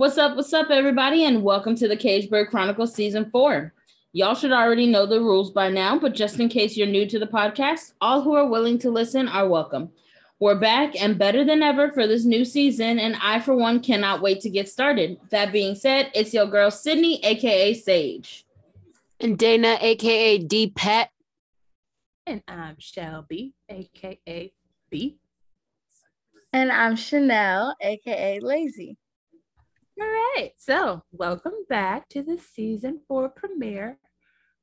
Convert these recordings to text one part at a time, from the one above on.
What's up? What's up, everybody? And welcome to the Caged Bird Chronicles Season 4. Y'all should already know the rules by now, but just in case you're new to the podcast, all who are willing to listen are welcome. We're back and better than ever for this new season, and I, for one, cannot wait to get started. That being said, it's your girl, Sydney, aka Sage. And Dana, aka D Pet. And I'm Shelby, aka B. And I'm Chanel, aka Lazy. All right. So, welcome back to the season four premiere.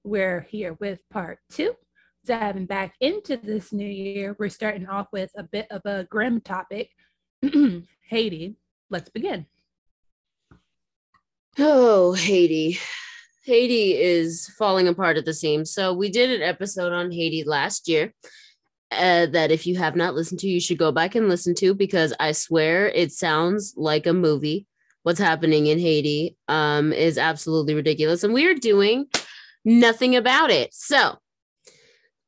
We're here with part two. Diving back into this new year, we're starting off with a bit of a grim topic Haiti. Let's begin. Oh, Haiti. Haiti is falling apart at the seams. So, we did an episode on Haiti last year. Uh, that if you have not listened to, you should go back and listen to because I swear it sounds like a movie what's happening in Haiti um, is absolutely ridiculous. And we are doing nothing about it. So,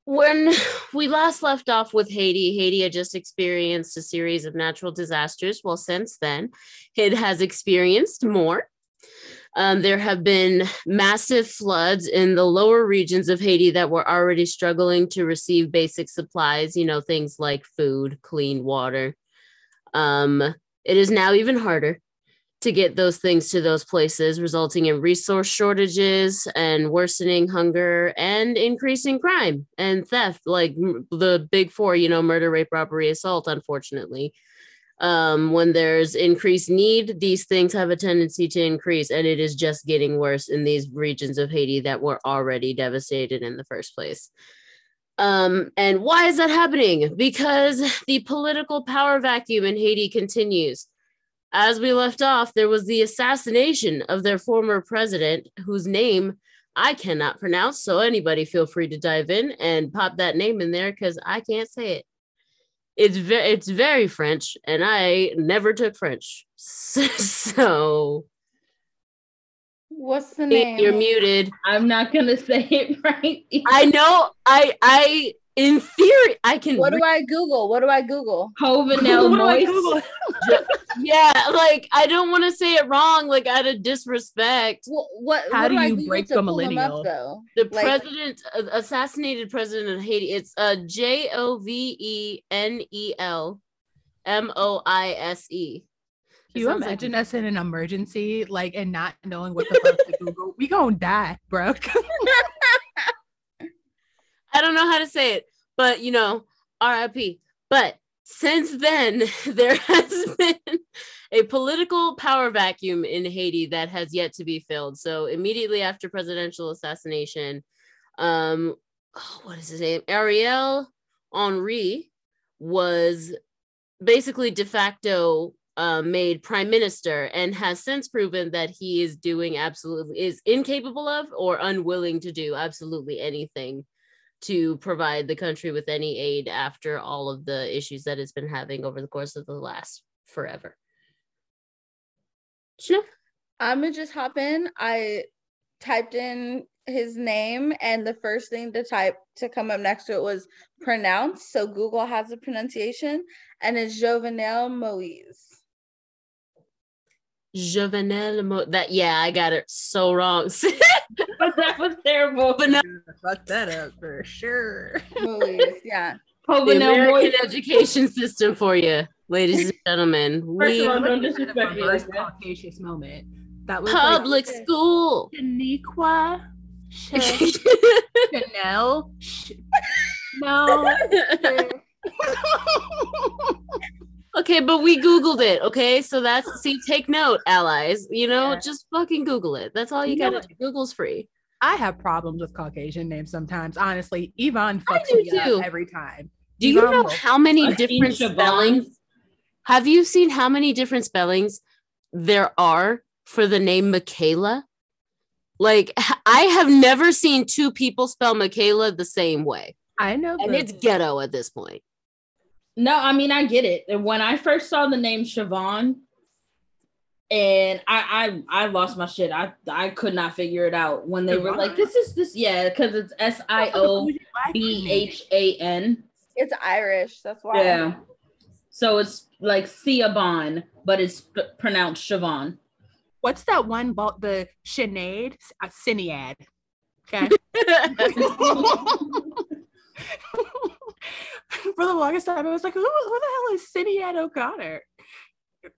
when we last left off with Haiti, Haiti had just experienced a series of natural disasters. Well, since then, it has experienced more. Um, there have been massive floods in the lower regions of Haiti that were already struggling to receive basic supplies, you know, things like food, clean water. Um, it is now even harder to get those things to those places, resulting in resource shortages and worsening hunger and increasing crime and theft, like the big four, you know, murder, rape, robbery, assault, unfortunately. Um, when there's increased need, these things have a tendency to increase, and it is just getting worse in these regions of Haiti that were already devastated in the first place. Um, and why is that happening? Because the political power vacuum in Haiti continues as we left off, there was the assassination of their former president, whose name I cannot pronounce. So anybody feel free to dive in and pop that name in there because I can't say it. It's very it's very French, and I never took French. so what's the name? You're muted. I'm not gonna say it right. I know. I I in theory, I can. What do I Google? What do I Google? Jovenel Moise. yeah, like I don't want to say it wrong, like out of disrespect. Well, what? How what do, do you break the millennial? Up, the like, president, uh, assassinated president of Haiti. It's uh J O V E N E L M O I S E. Can you imagine like- us in an emergency, like, and not knowing what the fuck to Google? We gonna die, bro. I don't know how to say it, but you know, RIP. But since then, there has been a political power vacuum in Haiti that has yet to be filled. So immediately after presidential assassination, um, oh, what is his name? Ariel Henry was basically de facto uh, made prime minister and has since proven that he is doing absolutely is incapable of or unwilling to do absolutely anything to provide the country with any aid after all of the issues that it's been having over the course of the last forever. I'm gonna just hop in. I typed in his name, and the first thing to type to come up next to it was pronounced. So Google has a pronunciation, and it's Jovenel Moise. Jovenel Mo- that yeah, I got it so wrong. but that was terrible. But no, fuck that up for sure. Movies, yeah. the American education system for you, ladies and gentlemen. First we of all, don't disrespect me like that. moment. That was public like, school. Shaniqua, Chanel. no. Okay, but we Googled it. Okay, so that's see, take note, allies. You know, yeah. just fucking Google it. That's all you, you gotta do. Google's free. I have problems with Caucasian names sometimes. Honestly, Yvonne fucks me too. up every time. Do Yvonne you know how many different spellings? Have you seen how many different spellings there are for the name Michaela? Like, I have never seen two people spell Michaela the same way. I know, and it's ghetto at this point. No, I mean I get it. When I first saw the name Siobhan, and I I I lost my shit. I I could not figure it out when they were like, "This is this." Yeah, because it's S I O B H A N. It's Irish. That's why. Yeah. So it's like Siobhan, but it's pronounced Siobhan. What's that one about the Sinead? Uh, Sinead. Okay. For the longest time, I was like, who, who the hell is Sinead O'Connor?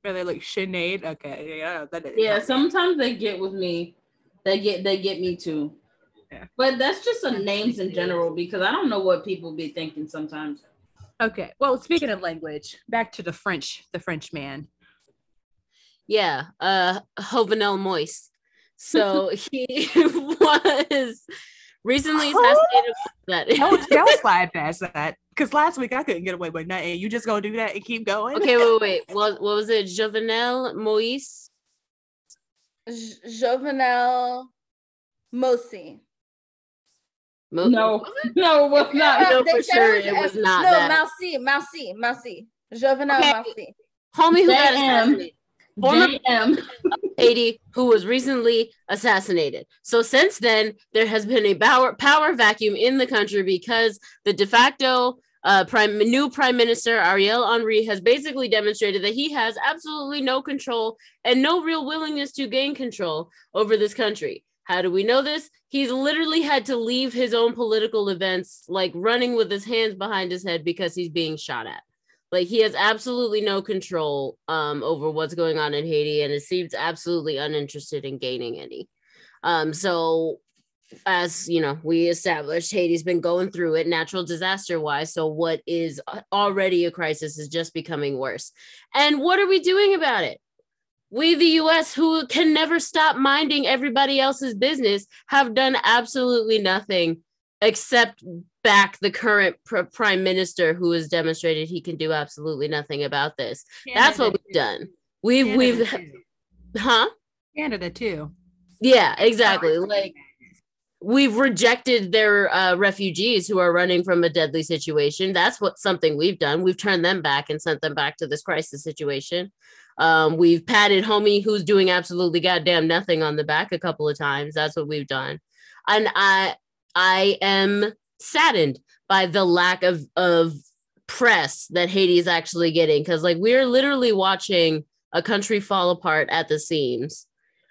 Are they like Sinead? Okay, yeah, that is Yeah, sometimes they get with me. They get they get me too. Yeah. But that's just some names in general because I don't know what people be thinking sometimes. Okay. Well, speaking of language, back to the French, the French man. yeah, uh Jovenel Moise. So he was recently assassinated. That That was, that was slide past that because last week I couldn't get away with nothing. You just gonna do that and keep going? okay, wait, wait. What what was it? Jovenel Moise. J- Jovenel Mosi. Mo- No, no, it was not. I know they for sure it was not No, that. Mousy, Mousy, Mousy. Jovenel Okay. Mousy. Homie who got JM. assassinated. Former. Haiti who was recently assassinated. So since then, there has been a power power vacuum in the country because the de facto uh, prime new prime minister Ariel Henry has basically demonstrated that he has absolutely no control and no real willingness to gain control over this country. How do we know this? He's literally had to leave his own political events, like running with his hands behind his head because he's being shot at. Like he has absolutely no control um, over what's going on in Haiti, and it seems absolutely uninterested in gaining any. Um, so, as you know, we established Haiti's been going through it natural disaster wise. So, what is already a crisis is just becoming worse. And what are we doing about it? We, the US, who can never stop minding everybody else's business, have done absolutely nothing except back the current pr- prime minister who has demonstrated he can do absolutely nothing about this. That's what we've done. We've Canada we've too. huh? Canada too. Yeah, exactly. Like we've rejected their uh, refugees who are running from a deadly situation. That's what something we've done. We've turned them back and sent them back to this crisis situation. Um, we've patted homie who's doing absolutely goddamn nothing on the back a couple of times. That's what we've done. And I I am saddened by the lack of of press that Haiti is actually getting. Because like we're literally watching a country fall apart at the seams.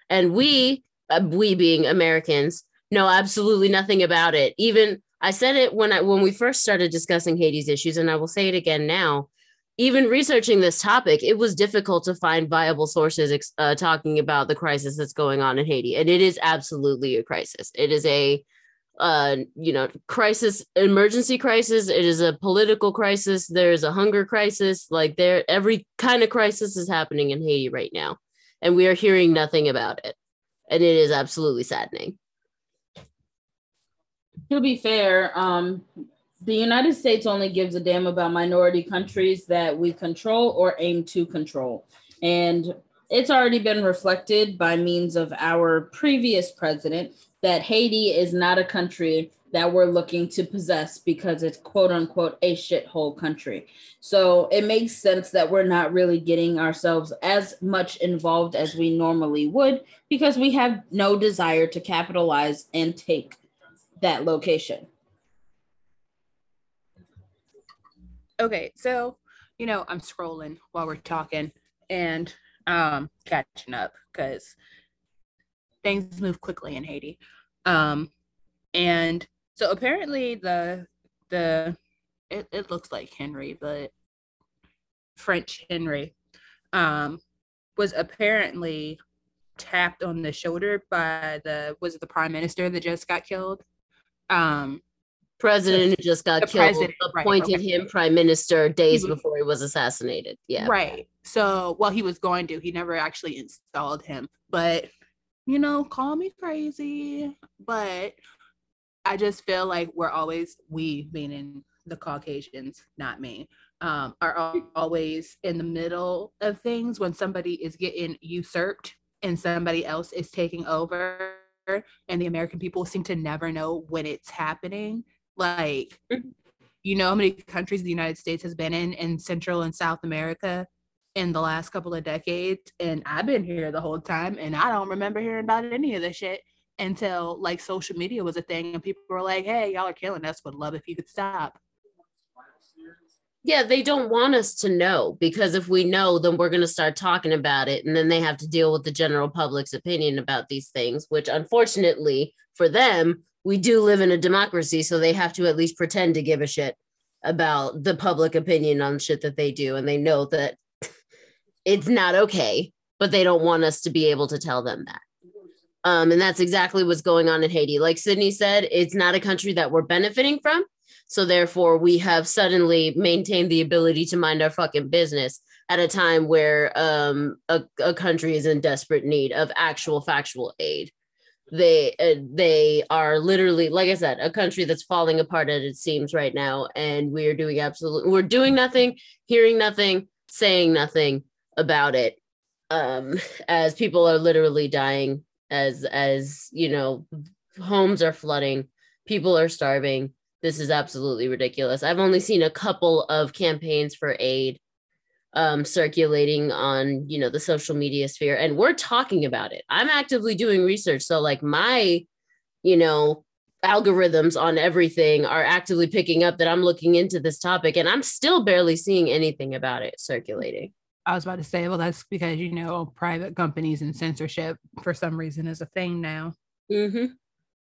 And we uh, we being americans know absolutely nothing about it. Even i said it when i when we first started discussing haiti's issues and i will say it again now even researching this topic it was difficult to find viable sources uh, talking about the crisis that's going on in haiti. And it is absolutely a crisis. It is a uh you know crisis emergency crisis it is a political crisis there is a hunger crisis like there every kind of crisis is happening in haiti right now and we are hearing nothing about it and it is absolutely saddening To be fair, um, the United States only gives a damn about minority countries that we control or aim to control. And it's already been reflected by means of our previous president that Haiti is not a country that we're looking to possess because it's quote unquote a shithole country. So it makes sense that we're not really getting ourselves as much involved as we normally would because we have no desire to capitalize and take that location. Okay, so you know, I'm scrolling while we're talking and um catching up because things move quickly in Haiti. Um and so apparently the the it, it looks like Henry, but French Henry um was apparently tapped on the shoulder by the was it the prime minister that just got killed? Um president who just got The killed right, appointed okay. him prime minister days He was- before he was assassinated yeah Right. So, well, he was going to. He never actually installed him. But, you know, call me crazy. But I just feel like we're always, we meaning the Caucasians, not me, um, are al- always in the middle of things when somebody is getting usurped and somebody else is taking over. And the American people seem to never know when it's happening. Like, you know how many countries the United States has been in in Central and South America in the last couple of decades, and I've been here the whole time, and I don't remember hearing about any of this shit until like social media was a thing, and people were like, "Hey, y'all are killing us. Would love if you could stop." Yeah, they don't want us to know because if we know, then we're going to start talking about it. And then they have to deal with the general public's opinion about these things, which unfortunately for them, we do live in a democracy. So they have to at least pretend to give a shit about the public opinion on shit that they do. And they know that it's not okay, but they don't want us to be able to tell them that. Um, and that's exactly what's going on in Haiti. Like Sydney said, it's not a country that we're benefiting from so therefore, we have suddenly maintained the ability to mind our fucking business at a time where um, a, a country is in desperate need of actual factual aid. They uh, they are literally, like I said, a country that's falling apart as it seems right now, and we are doing absolutely, we're doing nothing, hearing nothing, saying nothing about it, um, as people are literally dying, as as you know, homes are flooding, people are starving this is absolutely ridiculous. I've only seen a couple of campaigns for aid um, circulating on, you know, the social media sphere, and we're talking about it. I'm actively doing research, so like my, you know, algorithms on everything are actively picking up that I'm looking into this topic, and I'm still barely seeing anything about it circulating. I was about to say, well, that's because you know private companies and censorship for some reason is a thing now. Mm-hmm.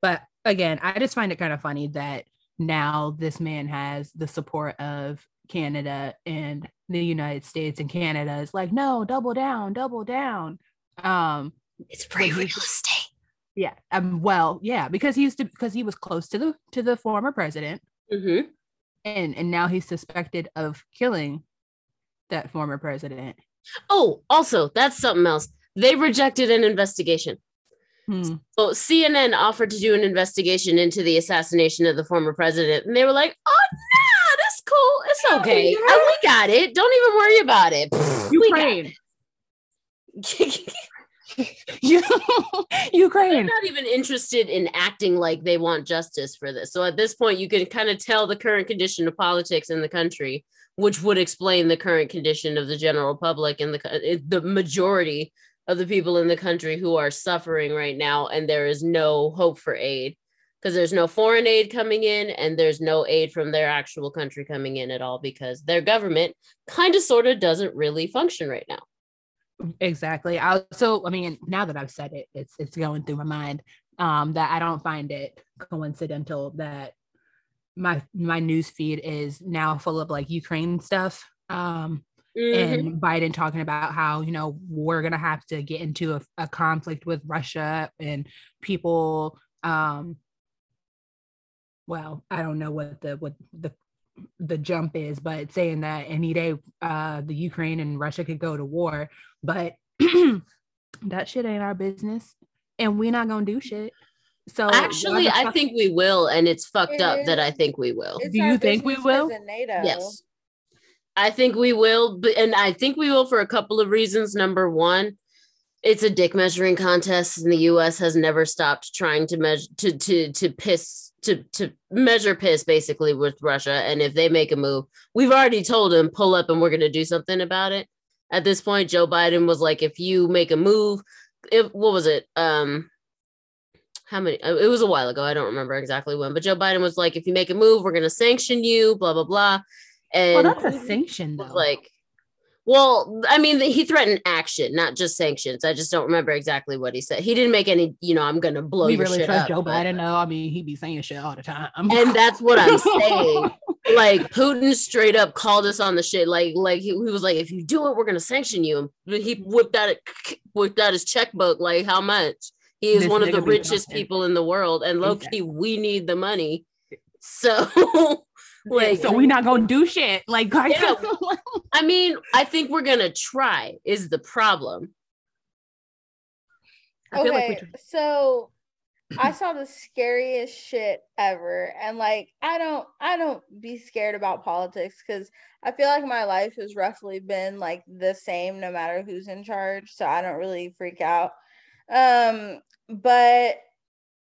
But again, I just find it kind of funny that now this man has the support of Canada and the United States and Canada is like, no, double down, double down. Um, it's free real estate. Yeah. Um, well, yeah, because he used to because he was close to the to the former president. Mm-hmm. And and now he's suspected of killing that former president. Oh, also, that's something else. They rejected an investigation. Hmm. So CNN offered to do an investigation into the assassination of the former president, and they were like, "Oh, nah, that's cool. It's okay. Yeah. Oh, we got it. Don't even worry about it." Ukraine. Ukraine. They're not even interested in acting like they want justice for this. So at this point, you can kind of tell the current condition of politics in the country, which would explain the current condition of the general public and the the majority of the people in the country who are suffering right now and there is no hope for aid. Because there's no foreign aid coming in and there's no aid from their actual country coming in at all because their government kind of sort of doesn't really function right now. Exactly. I so i mean now that i've said it it's it's going through my mind um that i don't find it coincidental that my my news feed is now full of like ukraine stuff um Mhm. and Biden talking about how you know we're gonna have to get into a, a conflict with Russia and people. Um, well, I don't know what the what the the jump is, but saying that any day uh, the Ukraine and Russia could go to war, but that shit ain't our business, and we're not gonna do shit. So actually why the i think we will and it's fucked It up that i think we will. Do you think we business will? 'cause of NATO. yes. I think we will but and i think we will for a couple of reasons. Number one it's a dick measuring contest and the us has never stopped trying to measure to to to piss to to measure piss basically with russia. And if they make a move we've already told them pull up and we're going to do something about it. At this point joe biden was like if you make a move if what was it? Um how many uh, it was a while ago i don't remember exactly when but joe biden was like if you make a move we're going to sanction you blah blah blah and Well, that's a sanction though. like well i mean he threatened action not just sanctions i just don't remember exactly what he said he didn't make any you know i'm gonna blow we your really shit trust up Joe Biden. No, I mean he be saying shit all the time. and that's what i'm saying like putin straight up called us on the shit like like he, he was like if you do it we're gonna sanction you and he whipped out whipped out his checkbook like how much he is This one of the richest talking. people in the world and low key we need the money so like so we not gonna do shit. Like, Yeah. I mean, I think we're gonna try. Is the problem? I okay, like tr- so I saw the scariest shit ever, and like I don't, I don't be scared about politics because I feel like my life has roughly been like the same no matter who's in charge, so I don't really freak out. Um, but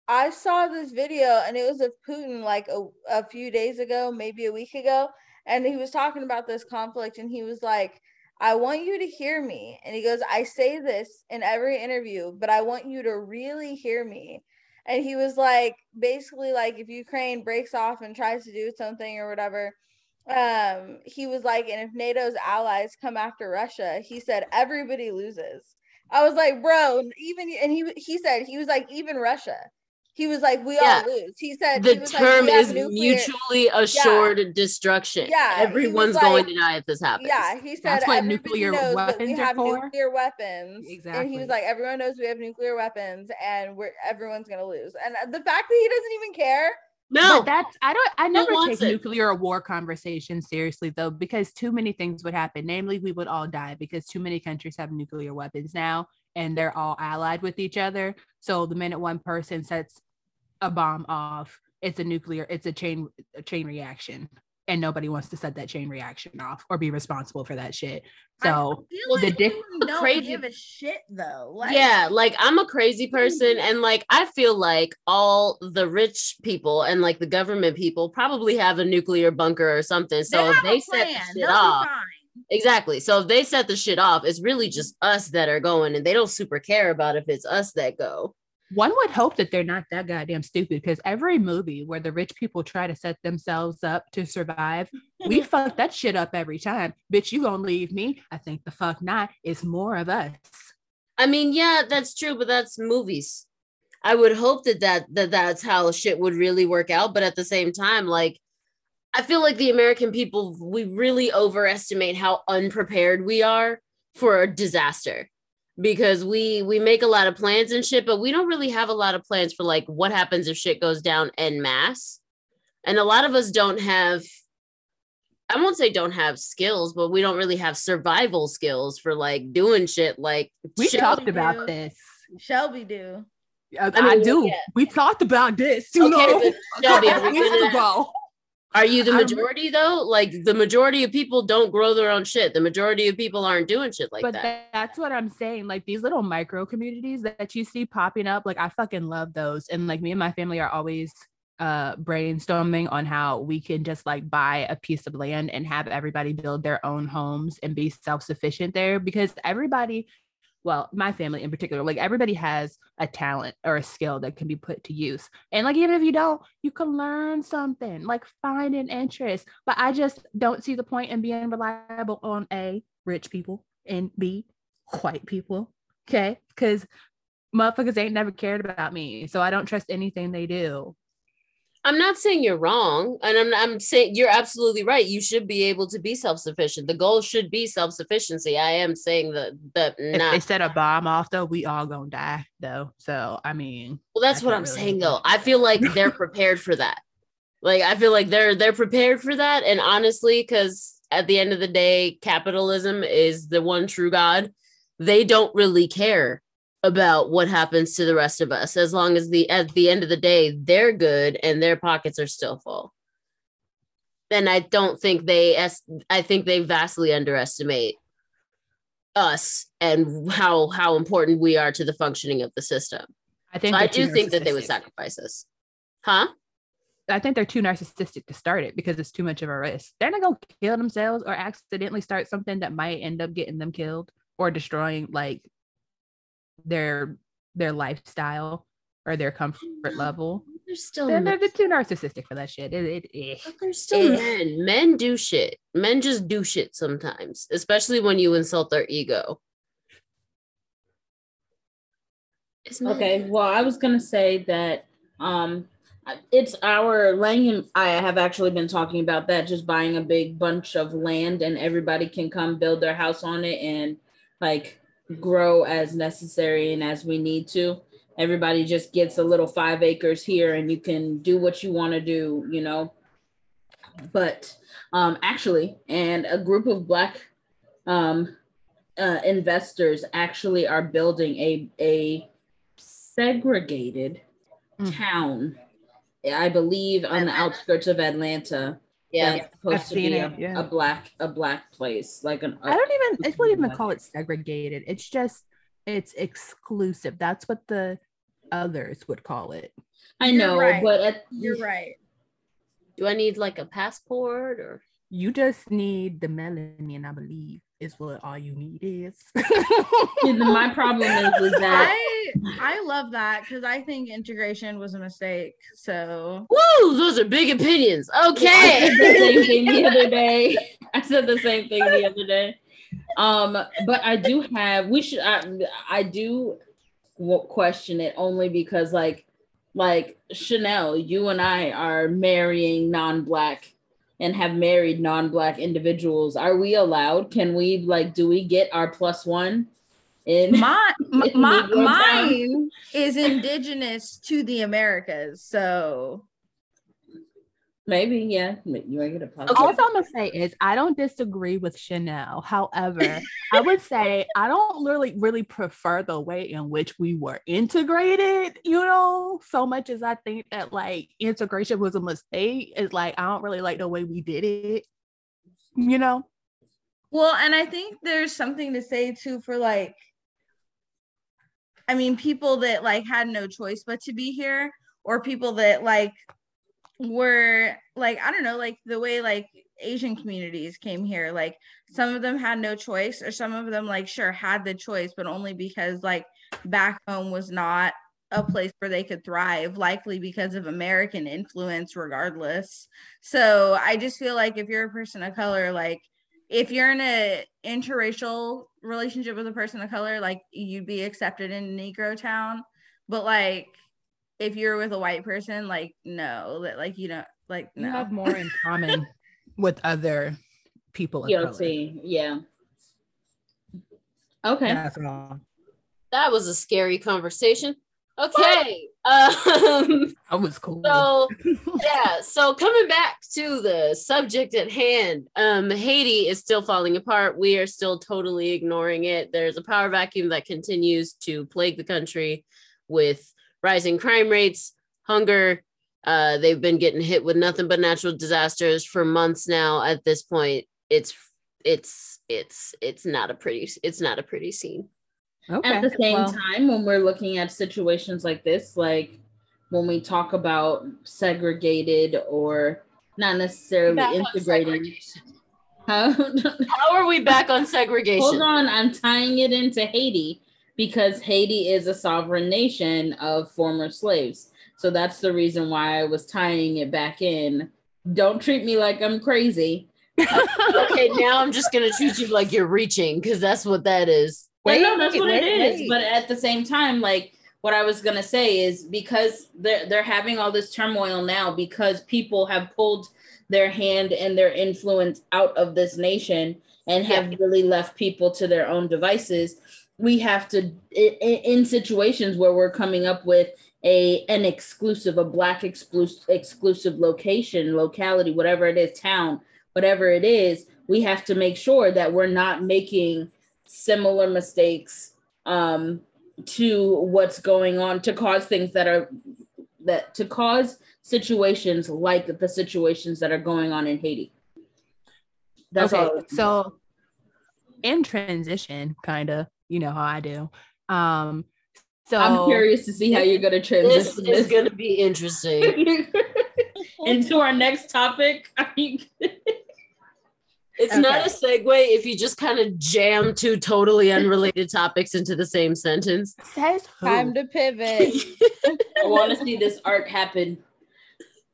I saw this video and it was of Putin like a, a few days ago, maybe a week ago, and he was talking about this conflict and he was like, I want you to hear me. And he goes, I say this in every interview, but I want you to really hear me. And he was like, basically, like, if Ukraine breaks off and tries to do something or whatever, um, he was like, and if NATO's allies come after Russia, he said everybody loses. I was like, bro, even and he he said he was like, even Russia. He was like, we Yeah. all lose. He said The he was like, term "We is nuclear-" mutually assured destruction. Yeah, he was Everyone's like- going to die if this happens. Yeah, he said That's what nuclear we weapons are have for. nuclear weapons. Exactly. And he was like, everyone knows we have nuclear weapons, and we're everyone's gonna lose. And the fact that he doesn't even care. No, But that's I don't I never take it? nuclear war conversations seriously though, because too many things would happen. Namely, we would all die because too many countries have nuclear weapons now and they're all allied with each other. So the minute one person sets a bomb off, it's a nuclear, it's a chain a chain reaction. And nobody wants to set that chain reaction off or be responsible for that shit. So Well, the dick- don't crazy- give a shit though. yeah, like I'm a crazy person, and like I feel like all the rich people and like the government people probably have a nuclear bunker or something. So if they set the shit off, exactly. So if they set the shit off, it's really just us that are going, and they don't super care about if it's us that go. One would hope that they're not that goddamn stupid because every movie where the rich people try to set themselves up to survive, we fuck that shit up every time. Bitch, you gonna leave me? I think the fuck not. It's more of us. I mean, yeah, that's true, but that's movies. I would hope that that, that that's how shit would really work out, but at the same time, like I feel like the American people we really overestimate how unprepared we are for a disaster because we we make a lot of plans and shit, but we don't really have a lot of plans for like what happens if shit goes down en masse. And a lot of us don't have I won't say don't have skills, but we don't really have survival skills for like doing shit like We shit talked do. about this. Shelby do. I, I mean, I do. yeah. We talked about this. You Okay, know, a Shelby, couple we weeks gonna- ago. Are you the majority though? Like the majority of people don't grow their own shit. The majority of people aren't doing shit like but that. that- that's what I'm saying. Like these little micro communities that you see popping up, like I fucking love those. And like me and my family are always uh brainstorming on how we can just like buy a piece of land and have everybody build their own homes and be self-sufficient there because everybody well my family in particular like everybody has a talent or a skill that can be put to use. And like even if you don't you can learn something like find an interest. But i just don't see the point in being reliable on a rich people and b white people okay? Because motherfuckers ain't never cared about me so i don't trust anything they do I'm not saying you're wrong, and I'm I'm saying you're absolutely right. You should be able to be self-sufficient. The goal should be self-sufficiency. I am saying that that if they set a bomb off though we all gonna die though so i mean well. That's I what I'm really saying though. I feel like they're prepared for that. Like I feel like they're they're prepared for that. And honestly, because at the end of the day, capitalism is the one true God. They don't really care about what happens to the rest of us as long as the at the end of the day they're good and their pockets are still full. And I don't think they es- I think they vastly underestimate us and how how important we are to the functioning of the system. i think So I do think that they would sacrifice us. Huh? I think they're too narcissistic to start it because it's too much of a risk. They're not gonna kill themselves or accidentally start something that might end up getting them killed or destroying like their their lifestyle or their comfort level. They're still They're, they're too narcissistic for that shit. It, it, eh. But they're still Eh. men. Men do shit. Men just do shit sometimes, especially when you insult their ego. It's. Okay, well, I was gonna say that um it's our Lang and I have actually been talking about that, just buying a big bunch of land and everybody can come build their house on it and like grow as necessary and as we need to. Everybody just gets a little five acres here and you can do what you want to do, you know. But um actually, and a group of black um uh, investors actually are building a a segregated Mm. town, I believe, on the outskirts of Atlanta. Yeah. that's supposed to be a, it, yeah. a black a black place, like an. I don't even I wouldn't even call it. it segregated. It's just it's exclusive. That's what the others would call it. I know, right. but at, You're right. Do I need like a passport or You just need the melanin, I believe. Is what all you need is. My problem is, is that I I love that because I think integration was a mistake. So Woo, those are big opinions. I Okay. said the same thing the other day. I said the same thing the other day. Um, but I do have. We should. I, I do question it only because, like, like Chanel, you and I are marrying non-black and have married non-black individuals. Are we allowed? Can we like? Do we get our plus one? In my my, In my mine is indigenous to the Americas. So maybe, yeah. You might get a plus. Okay. All I'm gonna say is I don't disagree with Chanel. However, I would say I don't really really prefer the way in which we were integrated, you know, so much as I think that like integration was a mistake. It's like I don't really like the way we did it. You know? Well, and I think there's something to say too for like, I mean, people that like had no choice but to be here, or people that like were like, I don't know, like the way like Asian communities came here, like some of them had no choice, or some of them like sure had the choice, but only because like back home was not a place where they could thrive, likely because of American influence, regardless. So I just feel like if you're a person of color, like if you're in a interracial relationship with a person of color, like you'd be accepted in Negro town. But like if you're with a white person, like no, that like you know, like no. You have more in common with other people of color. POC, yeah. Okay. That's all. That was a scary conversation. Okay. Um That was cool. so yeah, so coming back to the subject at hand, um Haiti is still falling apart. We are still totally ignoring it. There's a power vacuum that continues to plague the country with rising crime rates, hunger. Uh, they've been getting hit with nothing but natural disasters for months now. At this point, it's it's it's it's not a pretty it's not a pretty scene. okay. At the same well, time, when we're looking at situations like this, like when we talk about segregated or not necessarily Back on integrating. segregation. How are we back on segregation? Hold on, I'm tying it into Haiti because Haiti is a sovereign nation of former slaves. So that's the reason why I was tying it back in. Don't treat me like I'm crazy. okay, now I'm just gonna treat you like you're reaching because that's what that is. Wait, no, Wait, that's what wait, it is. wait. But at the same time, like what I was gonna say is because they're they're having all this turmoil now because people have pulled their hand and their influence out of this nation and have really left people to their own devices. We have to in situations where we're coming up with a an exclusive, a black exclusive exclusive location, locality, whatever it is, town, whatever it is, we have to make sure that we're not making similar mistakes um, to what's going on to cause things that are that to cause situations like the situations that are going on in Haiti. That's okay, all. so in transition, kind of, you know how I do. Um, so I'm curious to see how you're going to transition. This is gonna be interesting. into our next topic. Are you- It's not a segue if you just kind of jam two totally unrelated topics into the same sentence. says who? Time to pivot. I want to see this arc happen.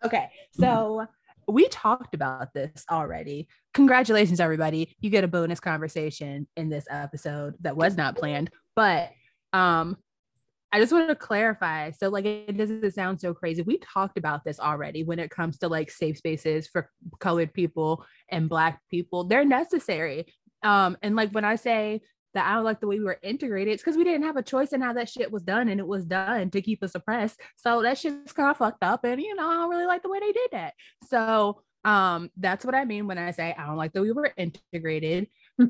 Okay, so we talked about this already. Congratulations, everybody! You get a bonus conversation in this episode that was not planned, but um, I just want to clarify. So, like, it doesn't sound so crazy. We talked about this already when it comes to like safe spaces for colored people and Black people. They're necessary. Um, and like when I say that I don't like the way we were integrated, it's because we didn't have a choice in how that shit was done, and it was done to keep us oppressed. So that shit's kind of fucked up, and you know I don't really like the way they did that. So um, that's what I mean when I say I don't like that we were integrated.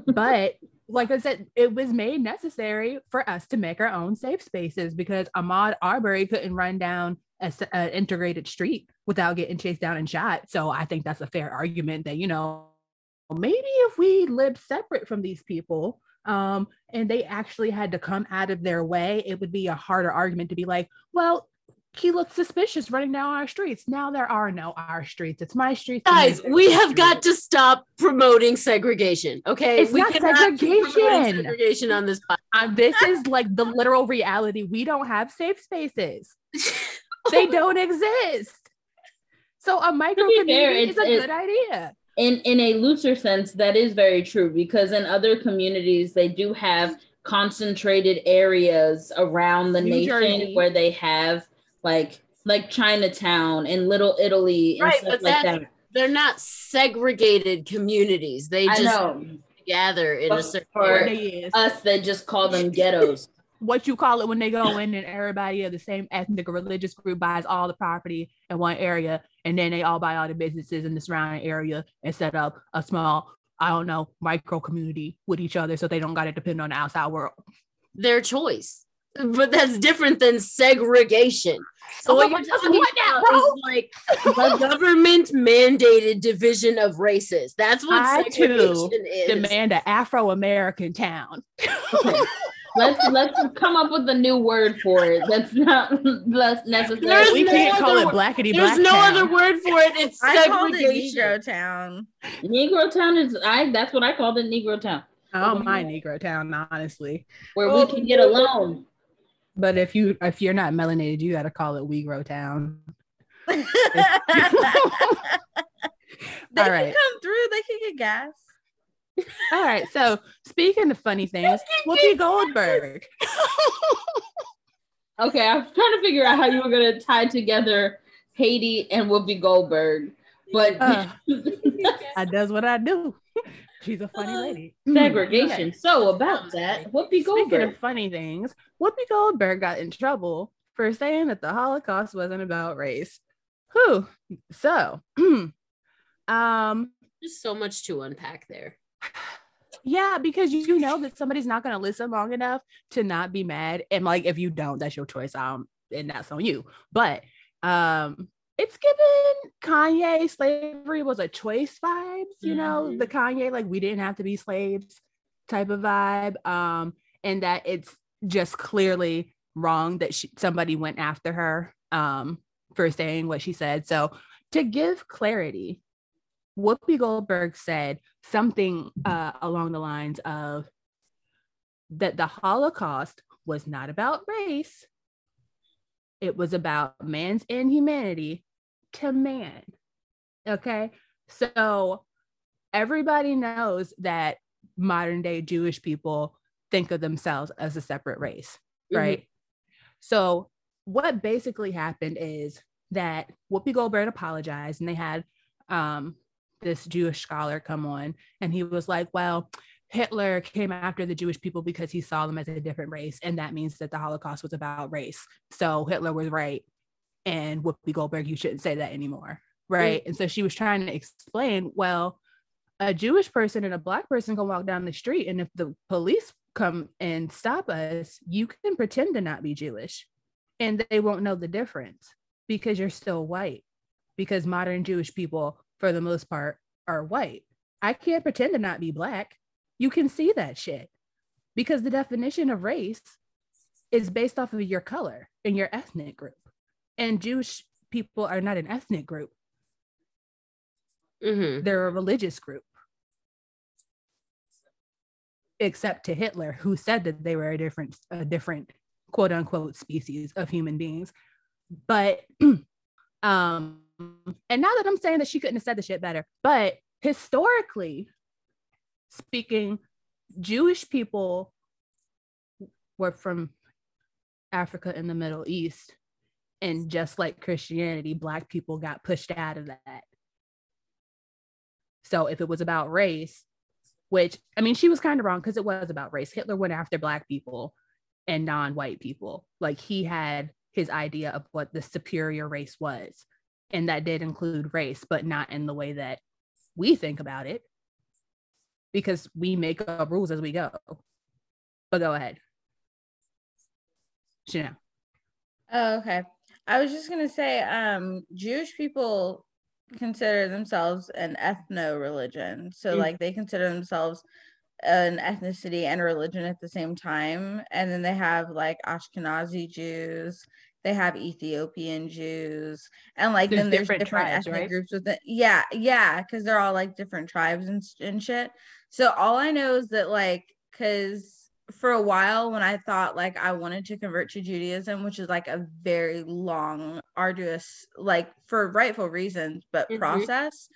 but like I said, it was made necessary for us to make our own safe spaces because Ahmaud Arbery couldn't run down an integrated street without getting chased down and shot. So I think that's a fair argument that you know maybe if we lived separate from these people um, and they actually had to come out of their way, it would be a harder argument to be like, well, he looked suspicious running down our streets. Now there are no our streets. It's my streets. Guys, we have got to stop promoting segregation. Okay, It's we not cannot keep promoting segregation. segregation on this podcast. Uh, this is like the literal reality. We don't have safe spaces. They don't exist. So a micro community is a good idea. In in a looser sense that is very true because in other communities they do have concentrated areas around the New nation Jersey. where they have like like Chinatown and Little Italy and Right, stuff but like that. They're not segregated communities. They just gather in But a certain for- What way. they is. Us they just call them ghettos. What you call it when they go in and everybody of the same ethnic or religious group buys all the property in one area and then they all buy all the businesses in the surrounding area and set up a small i don't know micro community with each other so they don't got to depend on the outside world Their choice. But that's different than segregation. So Oh, what you're talking about is like the government mandated division of races. That's what I, too, segregation is. demand an afro-american town Okay. let's let's come up with a new word for it. That's not less necessary. There's we no can't call other it word. blackity There's black no town. other word for it. It's I called it. Negro Town. Negro Town is I that's what I called it Negro Town. Oh don't negro town honestly Where Oh, we can get alone. but if you if you're not melanated you got to call it Uyghur town they All can right. come through. They can get gas. All right. So speaking of funny things, Whoopi Goldberg. Okay, I was trying to figure out how you were gonna tie together Haiti and Whoopi Goldberg, but Uh, I does what I do. She's a funny lady. segregation. So about that, Whoopi Goldberg. Speaking of funny things, Whoopi Goldberg got in trouble for saying that the Holocaust wasn't about race. Who? So, um, There's so much to unpack there. Yeah, because you know that somebody's not going to listen long enough to not be mad, and like if you don't, that's your choice. Um, and that's on you. But um, it's given Kanye slavery was a choice vibes. You know, the Kanye like we didn't have to be slaves type of vibe. Um, and that it's just clearly wrong that she, somebody went after her um for saying what she said. So to give clarity, Whoopi Goldberg said something uh, along the lines of that the Holocaust was not about race, it was about man's inhumanity to man. Okay. So everybody knows that modern day Jewish people think of themselves as a separate race, Mhm. right? So what basically happened is that Whoopi Goldberg apologized and they had um, this Jewish scholar come on and he was like, well, Hitler came after the Jewish people because he saw them as a different race. And that means that the Holocaust was about race. So Hitler was right. And Whoopi Goldberg, you shouldn't say that anymore. Right. And so she was trying to explain, well, a Jewish person and a black person can walk down the street. And if the police come and stop us, you can pretend to not be Jewish and they won't know the difference because you're still white. Because modern Jewish people, for the most part, are white. I can't pretend to not be black. You can see that shit because the definition of race is based off of your color and your ethnic group. And Jewish people are not an ethnic group, Mhm. they're a religious group. Except to Hitler, who said that they were a different, a different quote unquote species of human beings. But um, and now that I'm saying that she couldn't have said the shit better, but historically speaking, Jewish people were from Africa and the Middle East. And just like Christianity, Black people got pushed out of that. So if it was about race, which I mean, she was kind of wrong because it was about race. Hitler went after Black people and non white people. Like he had his idea of what the superior race was. And that did include race, but not in the way that we think about it because we make up rules as we go. But go ahead. Chanel. Oh, okay. I was just gonna say, um, Jewish people consider themselves an ethno religion. So Mm. like they consider themselves an ethnicity and religion at the same time. And then they have like Ashkenazi Jews they have Ethiopian Jews, and like There's then there's different different, tribes, ethnic right? groups within. Yeah, yeah, because they're all like different tribes and and shit. So all I know is that like, because for a while when I thought like I wanted to convert to Judaism, which is like a very long, arduous, like for rightful reasons, but Mhm. process.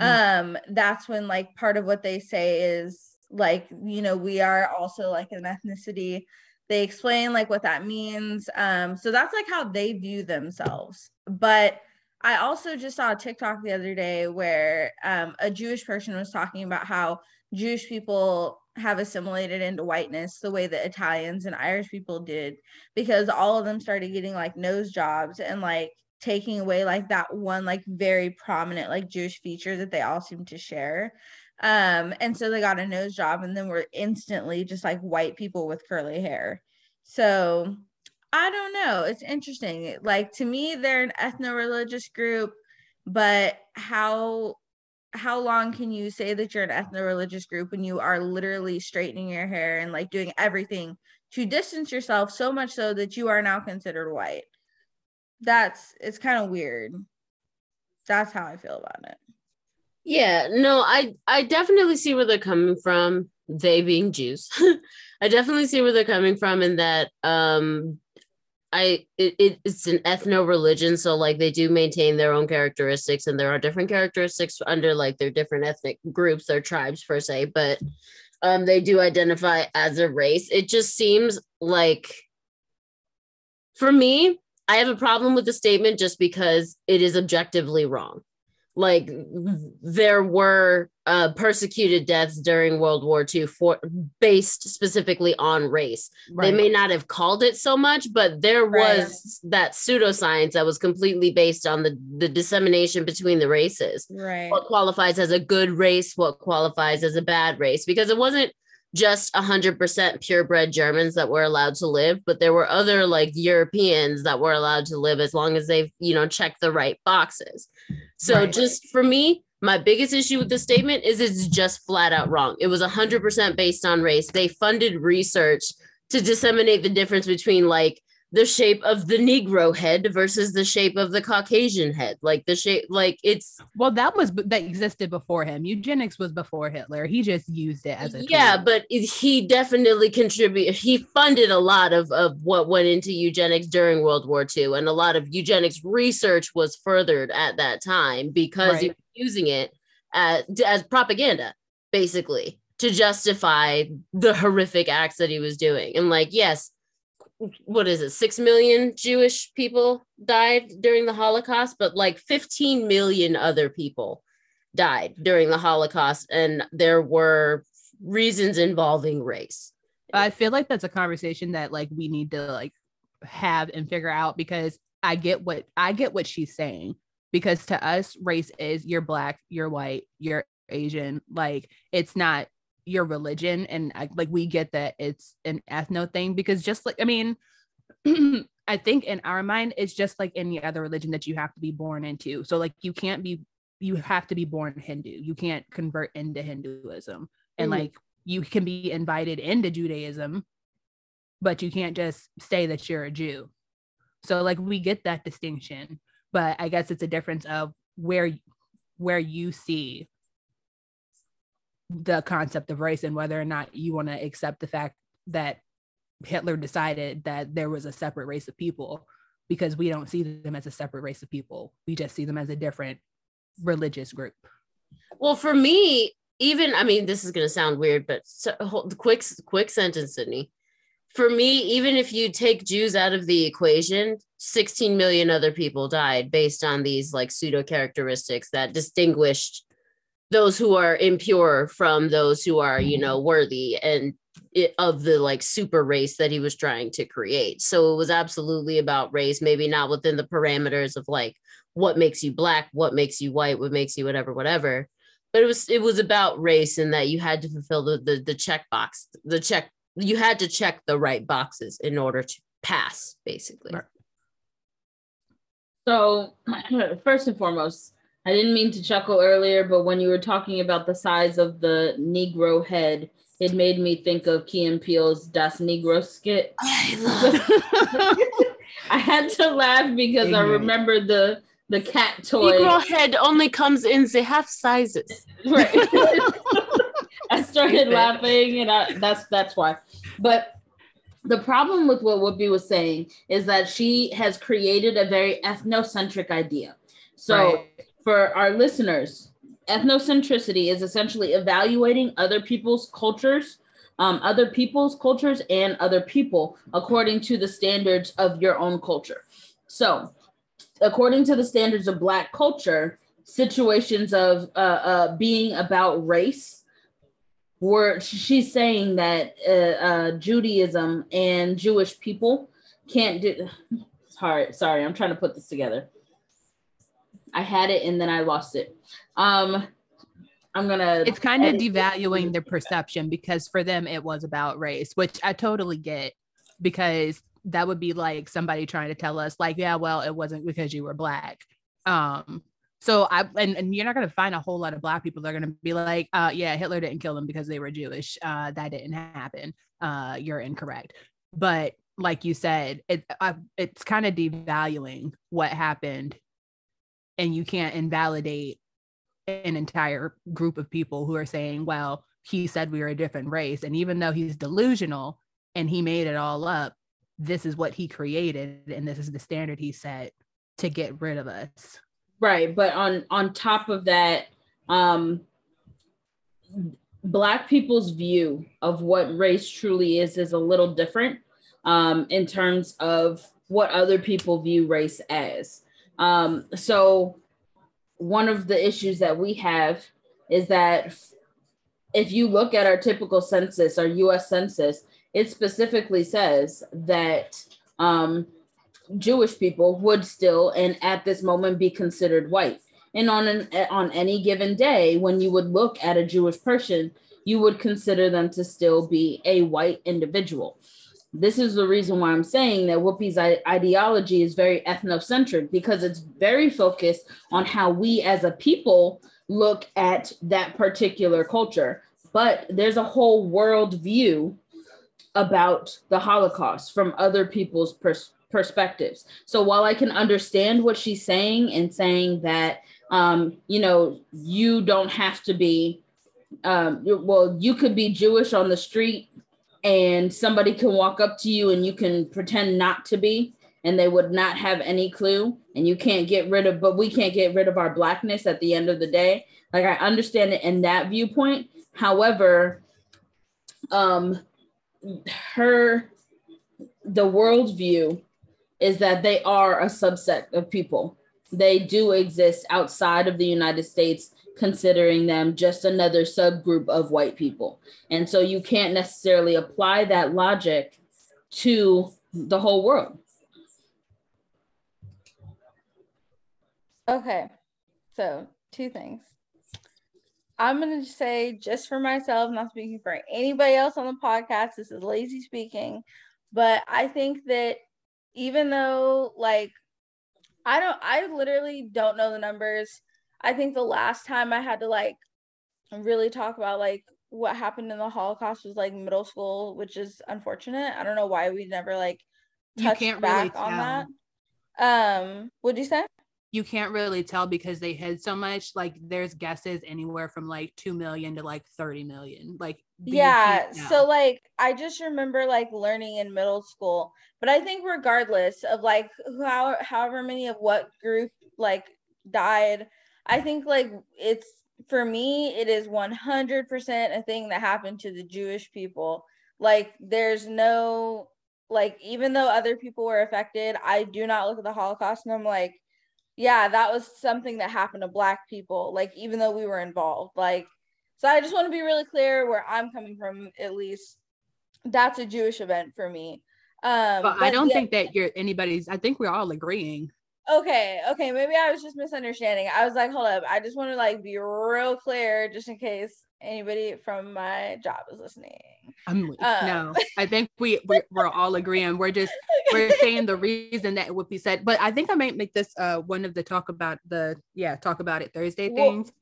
Mm. Um, that's when like part of what they say is like, you know, we are also like an ethnicity. They explain like what that means. Um, so that's like how they view themselves. But I also just saw a TikTok the other day where um, a Jewish person was talking about how Jewish people have assimilated into whiteness the way that Italians and Irish people did because all of them started getting like nose jobs and like taking away like that one like very prominent like Jewish feature that they all seem to share. Um and so they got a nose job and then were instantly just like white people with curly hair. So I don't know. It's interesting. Like to me, they're an ethno-religious group, but how how long can you say that you're an ethno-religious group when you are literally straightening your hair and like doing everything to distance yourself so much so that you are now considered white? That's it's kind of weird. That's how I feel about it. Yeah, no, I I definitely see where they're coming from. They being Jews, I definitely see where they're coming from in that um, I it, it it's an ethno religion, so like they do maintain their own characteristics, and there are different characteristics under like their different ethnic groups, their tribes per se, but um, they do identify as a race. It just seems like for me, I have a problem with the statement just because it is objectively wrong. Like there were uh, persecuted deaths during World War II for based specifically on race. They may not have called it so much, but there Right. was that pseudoscience that was completely based on the, the dissemination between the races Right. what qualifies as a good race, what qualifies as a bad race, because it wasn't just 100% purebred Germans that were allowed to live, but there were other like Europeans that were allowed to live as long as they, you know, checked the right boxes. So Right. just for me, my biggest issue with the statement is it's just flat out wrong. It was 100% based on race. They funded research to disseminate the difference between like the shape of the Negro head versus the shape of the Caucasian head. Like the shape, like it's Well, that was that existed before him. Eugenics was before Hitler. He just used it as a yeah tool. but he definitely contributed he funded a lot of, of what went into eugenics during world war ii and a lot of eugenics research was furthered at that time because he was using it as, as propaganda basically to justify the horrific acts that he was doing and like yes what is it six million jewish people died during the holocaust but like 15 million other people died during the holocaust and there were reasons involving race. I feel like that's a conversation that like we need to like have and figure out because I get what I get what she's saying because to us race is you're black, you're white, you're Asian, like it's not your religion and I, like we get that it's an ethno thing because just like I mean I think in our mind it's just like any other religion that you have to be born into. So like you can't be you have to be born Hindu. You can't convert into Hinduism. And Mhm. like you can be invited into Judaism, but you can't just say that you're a Jew. So like we get that distinction, but I guess it's a difference of where where you see the concept of race and whether or not you want to accept the fact that Hitler decided that there was a separate race of people because we don't see them as a separate race of people. We just see them as a different religious group. well for me even i mean this is going to sound weird but so, hold, quick quick sentence sydney for me even if you take jews out of the equation 16 million other people died based on these like pseudo characteristics that distinguished those who are impure from those who are you know mm-hmm. worthy and it, of the like super race that he was trying to create. So it was absolutely about race maybe not within the parameters of like what makes you black what makes you white what makes you whatever whatever. But it was it was about race and that you had to fulfill the the, the check box the check you had to check the right boxes in order to pass basically. Right. So, first and foremost, I didn't mean to chuckle earlier, but when you were talking about the size of the Negro head, it made me think of Key and Peele's Das Negro skit. i love I had to laugh because I remember the the cat toy. Negro head only comes in the half sizes. Right. I started laughing, and I, that's that's why. But the problem with what Whoopi was saying is that she has created a very ethnocentric idea. So Right. For our listeners, ethnocentricity is essentially evaluating other people's cultures, um, other people's cultures, and other people according to the standards of your own culture. So, according to the standards of Black culture, situations of uh, uh, being about race were she's saying that uh, uh, Judaism and Jewish people can't do. Sorry, sorry, I'm trying to put this together. I had it and then I lost it. Um, I'm gonna. it's kind of devaluing their perception because for them it was about race, which I totally get because that would be like somebody trying to tell us like, yeah, well, it wasn't because you were black. Um, so I and, and you're not gonna find a whole lot of black people that are gonna be like, uh, yeah, Hitler didn't kill them because they were Jewish. Uh, that didn't happen. Uh, you're incorrect. But like you said, it I, it's kind of devaluing what happened, and you can't invalidate an entire group of people who are saying, well, he said we were a different race. And even though he's delusional and he made it all up, this is what he created and this is the standard he set to get rid of us. right but on on top of that um black people's view of what race truly is is a little different um in terms of what other people view race as um so one of the issues that we have is that if you look at our typical census our us census it specifically says that um Jewish people would still and at this moment be considered white. And on an on any given day, when you would look at a Jewish person, you would consider them to still be a white individual. This is the reason why I'm saying that Whoopi's ideology is very ethnocentric because it's very focused on how we as a people look at that particular culture. But there's a whole world view about the Holocaust from other people's pers- perspectives. So while I can understand what she's saying and saying that, um, you know, you don't have to be, um, well, you could be Jewish on the street and somebody can walk up to you and you can pretend not to be and they would not have any clue and you can't get rid of but we can't get rid of our blackness at the end of the day like i understand it in that viewpoint however um her the worldview is that they are a subset of people. They do exist outside of the United States, considering them just another subgroup of white people. And so you can't necessarily apply that logic to the whole world. Okay, so two things. I'm gonna say, just for myself, not speaking for anybody else on the podcast. This is lazy speaking, but I think that even though, like, I don't, I literally don't know the numbers. I think the last time I had to like really talk about like what happened in the Holocaust was like middle school, which is unfortunate. I don't know why we never like You can't really back on tell. that. Um, what'd you say? You can't really tell because they hid so much. Like there's guesses anywhere from like 2 million to like 30 million. Like yeah so like i just remember like learning in middle school but i think regardless of like how however many of what group like died i think like it's for me it is 100% a thing that happened to the jewish people like there's no like even though other people were affected i do not look at the holocaust and i'm like yeah that was something that happened to black people like even though we were involved like so I just want to be really clear where I'm coming from, at least. That's a Jewish event for me. Um, but I don't the- think that you're anybody's I think we're all agreeing. Okay, okay, maybe I was just misunderstanding. I was like, hold up, I just want to like be real clear, just in case anybody from my job is listening. I'm like, Um. no. I think we we're, we're all agreeing. We're just we're saying the reason that it would be said. But I think I might make this uh one of the talk about the yeah talk about it Thursday Well, things.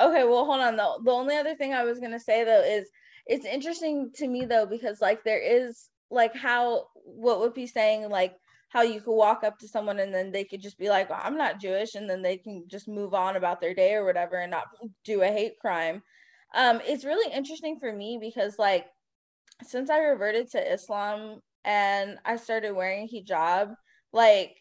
Okay, well, hold on though. The only other thing I was gonna say though is it's interesting to me though because like there is like how what would be saying like how you could walk up to someone and then they could just be like, well, I'm not Jewish, and then they can just move on about their day or whatever and not do a hate crime. Um, it's really interesting for me because like since I reverted to Islam and I started wearing hijab, like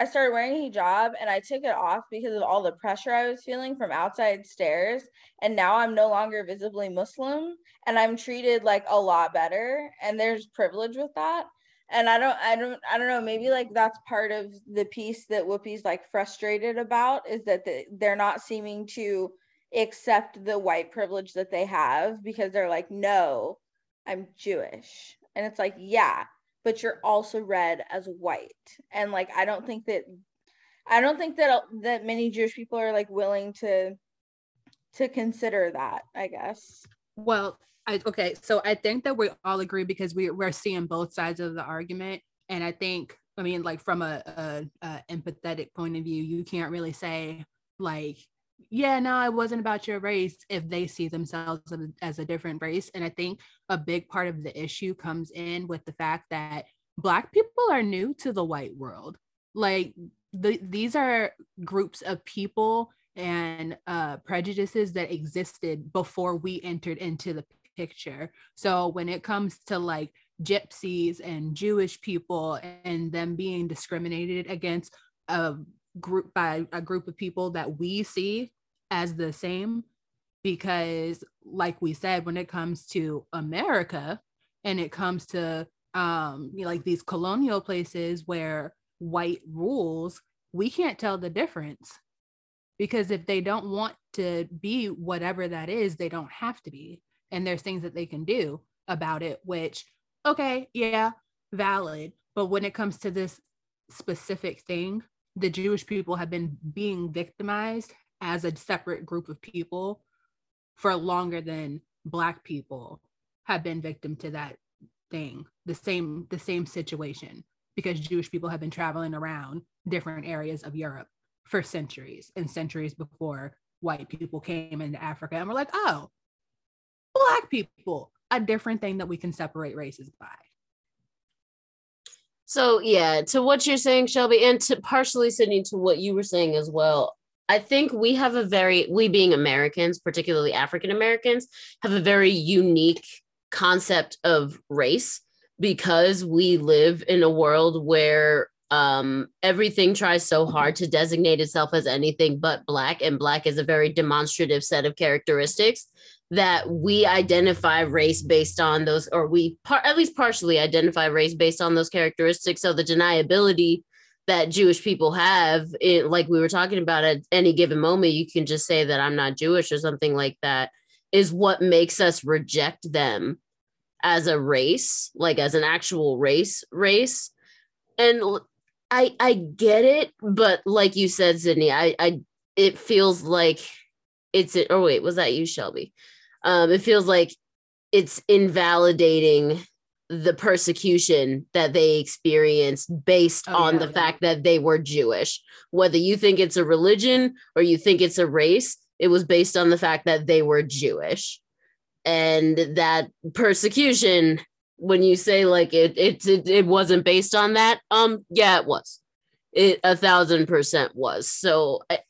I started wearing hijab and I took it off because of all the pressure I was feeling from outside stares. And now I'm no longer visibly Muslim and I'm treated like a lot better. And there's privilege with that. And I don't, I don't, I don't know. Maybe like that's part of the piece that Whoopi's like frustrated about is that the, they're not seeming to accept the white privilege that they have because they're like, no, I'm Jewish. And it's like, yeah, but you're also read as white. And like I don't think that I don't think that that many Jewish people are like willing to to consider that, I guess. Well, I okay, so I think that we all agree because we we're seeing both sides of the argument and I think I mean like from a, a, a empathetic point of view, you can't really say like yeah, no, it wasn't about your race if they see themselves as a different race. And I think a big part of the issue comes in with the fact that Black people are new to the white world. Like, the, these are groups of people and uh, prejudices that existed before we entered into the picture. So when it comes to like gypsies and Jewish people and them being discriminated against, a group by a group of people that we see as the same because like we said when it comes to america and it comes to um you know, like these colonial places where white rules we can't tell the difference because if they don't want to be whatever that is they don't have to be and there's things that they can do about it which okay yeah valid. But when it comes to this specific thing the Jewish people have been being victimized as a separate group of people for longer than black people have been victim to that thing the same the same situation because jewish people have been traveling around different areas of europe for centuries and centuries before white people came into africa and we're like oh black people a different thing that we can separate races by so yeah, to what you're saying, Shelby, and to partially sitting to what you were saying as well. I think we have a very we being Americans, particularly African Americans, have a very unique concept of race because we live in a world where um, everything tries so hard to designate itself as anything but black, and black is a very demonstrative set of characteristics that we identify race based on those, or we par- at least partially identify race based on those characteristics. So the deniability that Jewish people have, it, like we were talking about at any given moment, you can just say that I'm not Jewish or something like that, is what makes us reject them as a race, like as an actual race, race. And I I get it, but like you said, Sydney, I I it feels like it's it. Oh wait, was that you, Shelby? Um, it feels like it's invalidating the persecution that they experienced based oh, on yeah. the fact that they were Jewish. Whether you think it's a religion or you think it's a race, it was based on the fact that they were Jewish. And that persecution, when you say like it, it, it, it wasn't based on that, um, yeah, it was. It a thousand percent was. So I,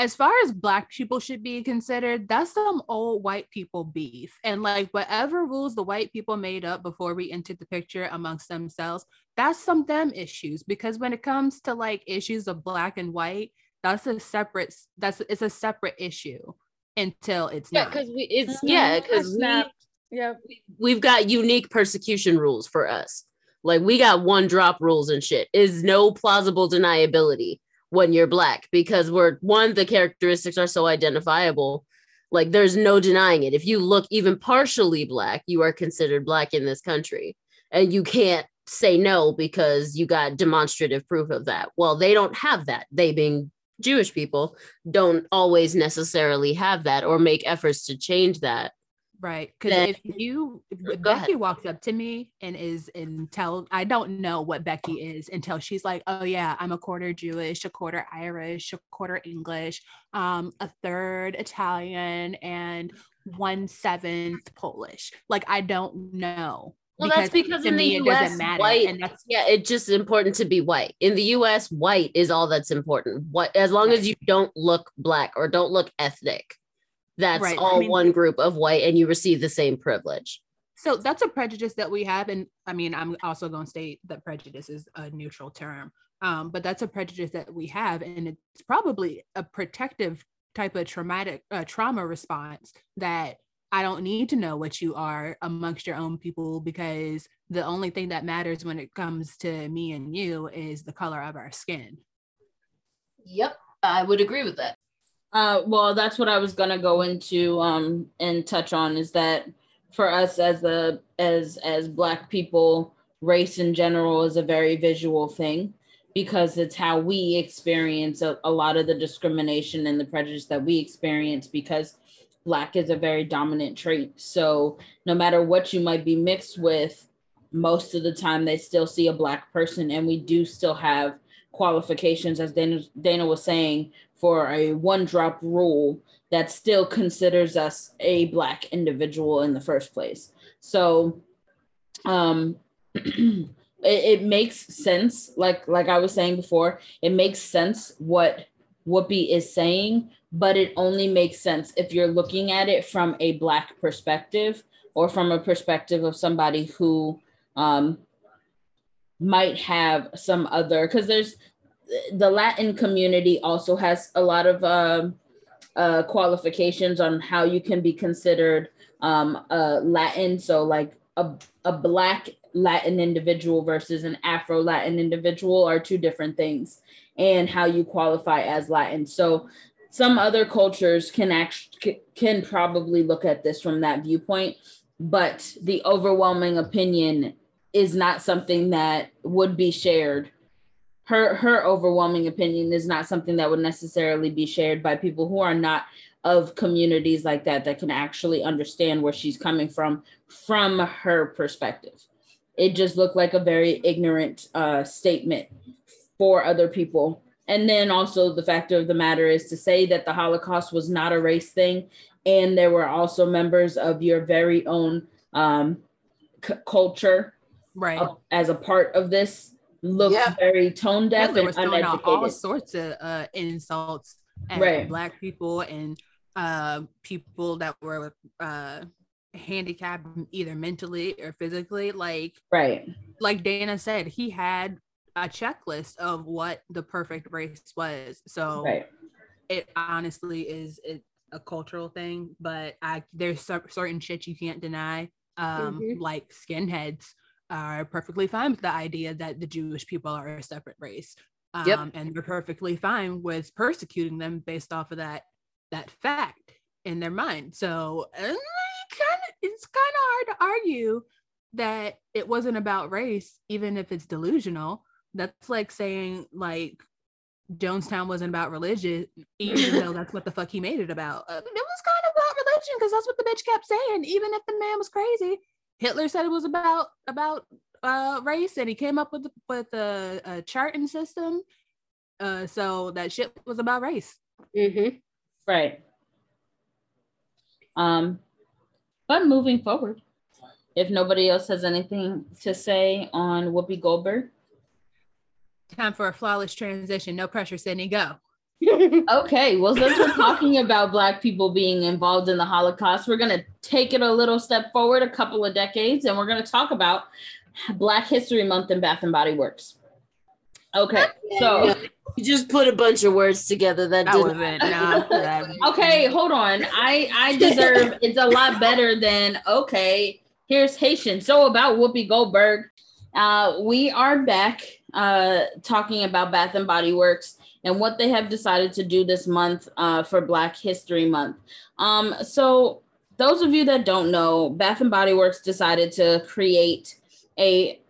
as far as black people should be considered, that's some old white people beef. And like whatever rules the white people made up before we entered the picture amongst themselves, that's some them issues. Because when it comes to like issues of black and white, that's a separate that's it's a separate issue until it's yeah, because we it's mm-hmm. yeah, because we yeah we've got unique persecution rules for us. Like we got one drop rules and shit. Is no plausible deniability when you're black because we're one the characteristics are so identifiable. Like there's no denying it. If you look even partially black you are considered black in this country. And you can't say no because you got demonstrative proof of that. Well they don't have that. They being jewish people don't always necessarily have that or make efforts to change that Right. Because if you, if Becky ahead. walks up to me and is in tell, I don't know what Becky is until she's like, oh, yeah, I'm a quarter Jewish, a quarter Irish, a quarter English, um, a third Italian, and one seventh Polish. Like, I don't know Well, that's because in me the it US, doesn't matter, white, and that's yeah, it's just important to be white. In the US, white is all that's important. What as long as you don't look black or don't look ethnic, that's Right, I all mean- one group of white, and you receive the same privilege. so that's a prejudice that we have and i mean i'm also going to state that prejudice is a neutral term um, but that's a prejudice that we have and it's probably a protective type of traumatic uh, trauma response that i don't need to know what you are amongst your own people because the only thing that matters when it comes to me and you is the color of our skin Yep, I would agree with that. Uh, well, that's what I was gonna go into um, and touch on is that for us as a as as Black people, race in general is a very visual thing because it's how we experience a, a lot of the discrimination and the prejudice that we experience because Black is a very dominant trait. So no matter what you might be mixed with, most of the time they still see a Black person, and we do still have qualifications, as Dana, Dana was saying, for a one drop rule that still considers us a black individual in the first place. So um it, it makes sense, like like I was saying before, it makes sense what Whoopi is saying, but it only makes sense if you're looking at it from a black perspective or from a perspective of somebody who um might have some other because there's the Latin community also has a lot of um, uh, qualifications on how you can be considered um, uh, Latin. So, like a, a Black Latin individual versus an Afro Latin individual are two different things, and how you qualify as Latin. So, some other cultures can actually can probably look at this from that viewpoint, but the overwhelming opinion is not something that would be shared her her overwhelming opinion is not something that would necessarily be shared by people who are not of communities like that that can actually understand where she's coming from from her perspective. It just looked like a very ignorant uh, statement for other people. And then also the fact of the matter is to say that the holocaust was not a race thing and there were also members of your very own um, c- culture right. uh, as a part of this looks Yeah. very tone deaf Hitler and throwing out all sorts of uh, insults at Right. black people and uh, people that were uh, handicapped either mentally or physically. Like Right. like Dana said, he had a checklist of what the perfect race was. So Right. it honestly is it, a cultural thing, but I there's certain shit you can't deny. Um, Mhm. like skinheads are perfectly fine with the idea that the Jewish people are a separate race. Um, Yep. and they're perfectly fine with persecuting them based off of that that fact in their mind. So kind of it's kind of hard to argue that it wasn't about race, even if it's delusional. That's like saying like Jonestown wasn't about religion, even though that's what the fuck he made it about. Uh, it was kind of about religion because that's what the bitch kept saying, even if the man was crazy. Hitler said it was about about uh, race, and he came up with with a, a charting system. Uh, so that shit was about race. Mm-hmm. Right. Um, but moving forward, if nobody else has anything to say on Whoopi Goldberg, Time for a flawless transition. No pressure, Sydney. Go. Okay. Well, since we're talking about Black people being involved in the Holocaust, we're gonna take it a little step forward, a couple of decades, and we're gonna talk about Black History Month in Bath and Body Works. Okay, so You just put a bunch of words together that, That didn't. wasn't. No, okay, hold on. I I deserve it's a lot better than okay. Here's Haitian. So about Whoopi Goldberg, uh, we are back uh, talking about Bath and Body Works and what they have decided to do this month uh, for Black History Month. Um, so those of you that don't know, Bath and Body Works decided to create a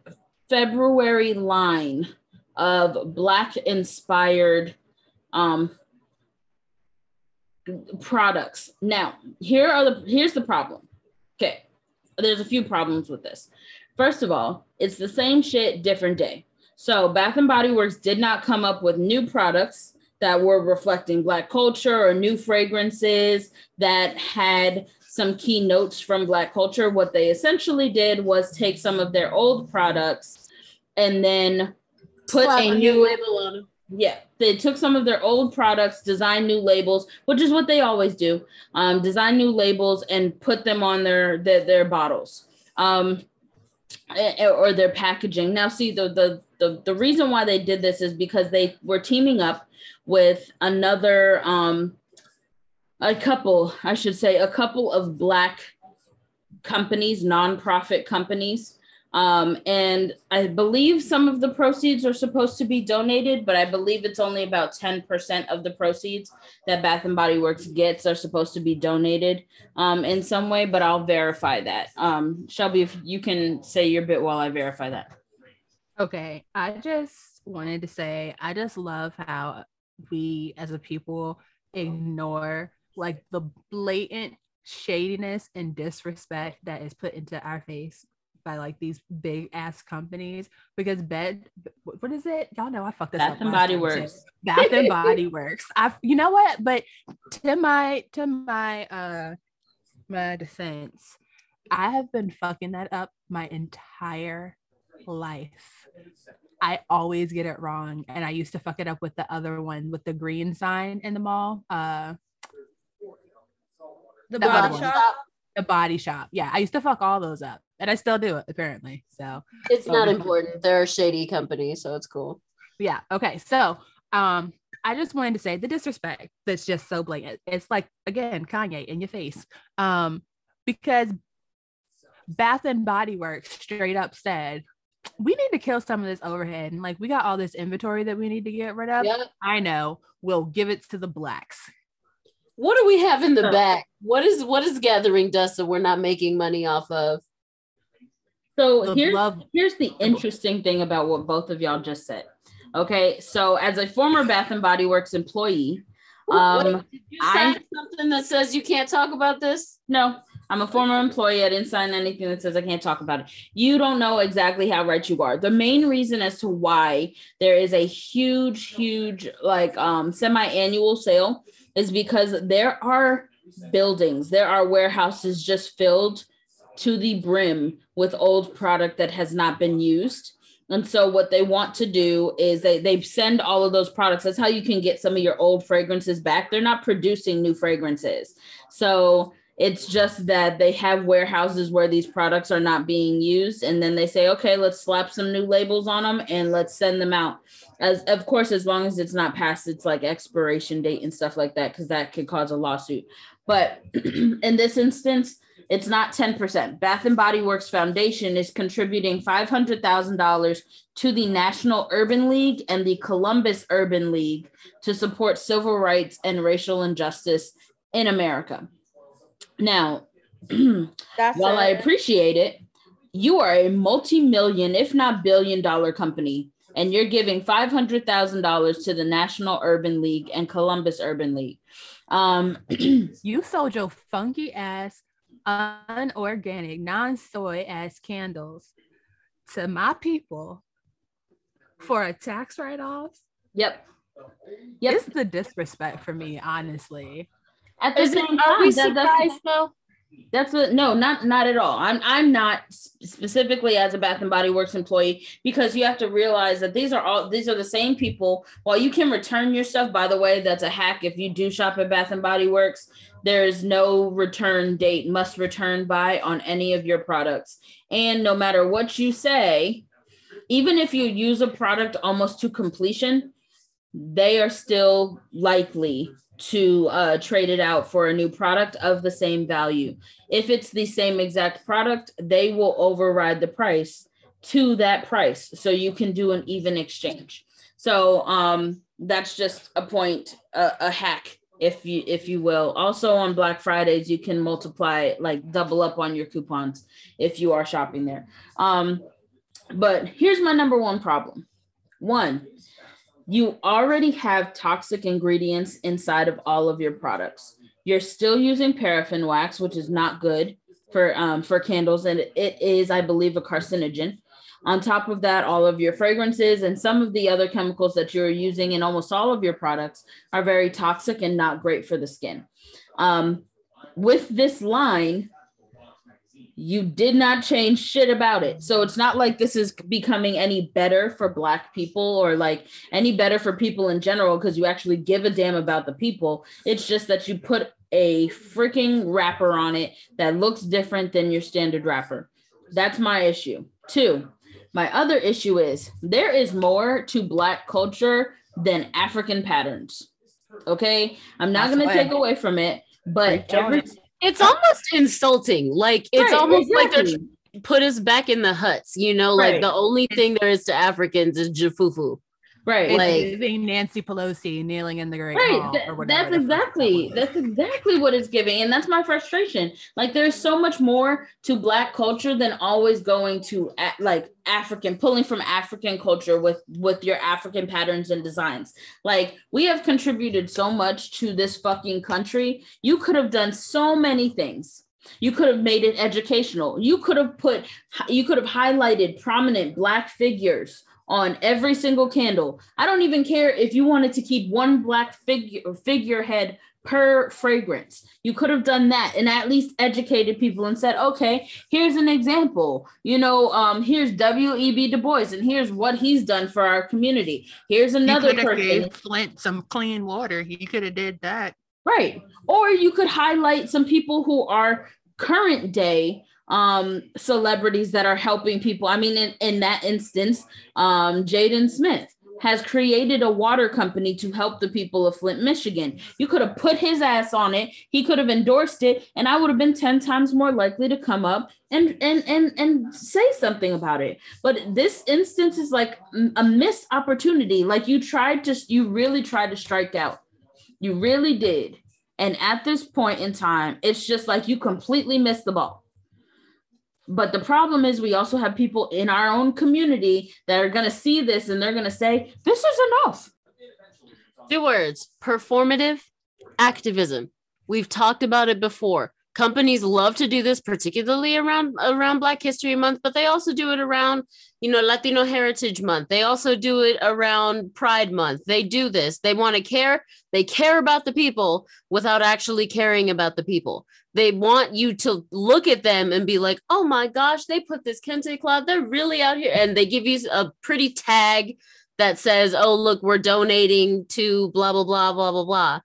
February line of Black inspired um, products. Now, here are the here's the problem. Okay. There's a few problems with this. First of all, it's the same shit, different day. So Bath and Body Works did not come up with new products that were reflecting black culture or new fragrances that had some key notes from Black culture. What they essentially did was take some of their old products and then put Slap a new label on them. yeah, they took some of their old products, designed new labels, which is what they always do. Um, design new labels and put them on their their, their bottles. Um, or their packaging. Now, see the, the the the reason why they did this is because they were teaming up with another um, a couple, I should say, a couple of black companies, nonprofit companies. Um, and I believe some of the proceeds are supposed to be donated, but I believe it's only about 10% of the proceeds that Bath and Body Works gets are supposed to be donated um, in some way, but I'll verify that. Um, Shelby, if you can say your bit while I verify that. Okay, I just wanted to say I just love how we as a people ignore like the blatant shadiness and disrespect that is put into our face by like these big ass companies because bed what is it y'all know i fucked this Bath up and Body too. Works. bath and body works i you know what but to my to my uh my defense i have been fucking that up my entire life I always get it wrong. And I used to fuck it up with the other one with the green sign in the mall. Uh The That body other one. shop. the body shop. Yeah, I used to fuck all those up. And I still do it apparently. So It's not Um, important. They're a shady company, so it's cool. yeah. Okay. So um I just wanted to say the disrespect that's just so blatant. It's like again, Kanye in your face. Um, because Bath and Body Works straight up said, we need to kill some of this overhead. And like we got all this inventory that we need to get rid of. Yeah. I know. We'll give it to the blacks. What do we have in the back? What is what is gathering dust that we're not making money off of? So The here's love- here's the interesting thing about what both of y'all just said. Okay, so as a former Bath and Body Works employee, um, Wait, did you I- something that says you can't talk about this? no, I'm a former employee. I didn't sign anything that says I can't talk about it. You don't know exactly how right you are. The main reason as to why there is a huge, huge like um semi-annual sale is because there are buildings, there are warehouses just filled to the brim with old product that has not been used. And so what they want to do is they they send all of those products. That's how you can get some of your old fragrances back. They're not producing new fragrances. So it's just that they have warehouses where these products are not being used and then they say, "Okay, let's slap some new labels on them and let's send them out." As of course as long as it's not past its like expiration date and stuff like that cuz that could cause a lawsuit. But in this instance, it's not 10%. Bath and Body Works Foundation is contributing $500,000 to the National Urban League and the Columbus Urban League to support civil rights and racial injustice in America. Now, That's while I appreciate it, you are a multi-million, if not billion dollar company, and you're giving $500,000 to the National Urban League and Columbus Urban League. Um, You sold your funky ass, unorganic, non-soy ass candles to my people for a tax write-off. yep. Yep. It's the disrespect for me, honestly. At the Is it, same are time, we that- that's- though? That's what no, not not at all. I'm I'm not specifically as a Bath and Body Works employee because you have to realize that these are all these are the same people. While you can return your stuff, by the way, that's a hack. If you do shop at Bath and Body Works, there is no return date must return by on any of your products. And no matter what you say, even if you use a product almost to completion, they are still likely to uh, trade it out for a new product of the same value. If it's the same exact product, they will override the price to that price. So you can do an even exchange. So um, that's just a point, a, a hack, if you if you will. Also on Black Fridays, you can multiply like double up on your coupons if you are shopping there. Um, but here's my number one problem. One, you already have toxic ingredients inside of all of your products. You're still using paraffin wax, which is not good for um, for candles, and it is, I believe, a carcinogen. On top of that, all of your fragrances and some of the other chemicals that you're using in almost all of your products are very toxic and not great for the skin. Um, with this line, you did not change shit about it. So it's not like this is becoming any better for black people or like any better for people in general because you actually give a damn about the people. It's just that you put a freaking wrapper on it that looks different than your standard wrapper. That's my issue. Two, my other issue is there is more to black culture than African patterns. Okay. I'm not going to take away from it, but every, it's uh, almost insulting. Like it's Right, almost like exactly. they're put us back in the huts, you know, like the only thing there is to Africans is jafufu. Right. It's Like- giving Nancy Pelosi kneeling in the Great Right. Hall or whatever that's exactly that's exactly what it's giving. And that's my frustration. Like there's so much more to black culture than always going to like African, pulling from African culture with with your African patterns and designs. Like we have contributed so much to this fucking country. You could have done so many things. You could have made it educational. You could have put you could have highlighted prominent black figures on every single candle. I don't even care if you wanted to keep one black figure figurehead per fragrance. You could have done that and at least educated people and said, okay, here's an example. You know, um, here's W.E.B. Du Bois, and here's what he's done for our community. Here's another you could have person. gave Flint some clean water. He could have did that. Right. Or you could highlight some people who are current day um celebrities that are helping people. I mean, in, in that instance, um, Jaden Smith has created a water company to help the people of Flint, Michigan. You could have put his ass on it, he could have endorsed it, and I would have been 10 times more likely to come up and and and and say something about it. But this instance is like a missed opportunity. Like you tried to you really tried to strike out. You really did. And at this point in time, it's just like you completely missed the ball. But the problem is, we also have people in our own community that are going to see this and they're going to say, this is enough. Two words performative activism. We've talked about it before. Companies love to do this, particularly around around Black History Month, but they also do it around, you know, Latino Heritage Month. They also do it around Pride Month. They do this. They want to care. They care about the people without actually caring about the people. They want you to look at them and be like, "Oh my gosh, they put this kente cloth. They're really out here," and they give you a pretty tag that says, "Oh, look, we're donating to blah blah blah blah blah blah."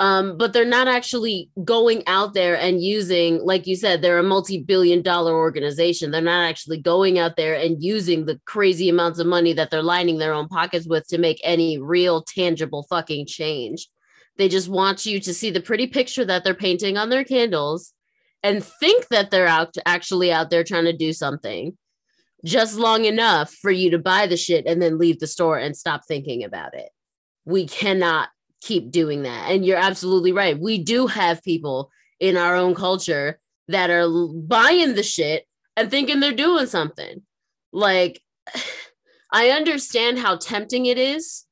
Um, but they're not actually going out there and using, like you said, they're a multi-billion dollar organization. They're not actually going out there and using the crazy amounts of money that they're lining their own pockets with to make any real tangible fucking change. They just want you to see the pretty picture that they're painting on their candles and think that they're out actually out there trying to do something just long enough for you to buy the shit and then leave the store and stop thinking about it. We cannot keep doing that. And you're absolutely right. We do have people in our own culture that are buying the shit and thinking they're doing something. Like I understand how tempting it is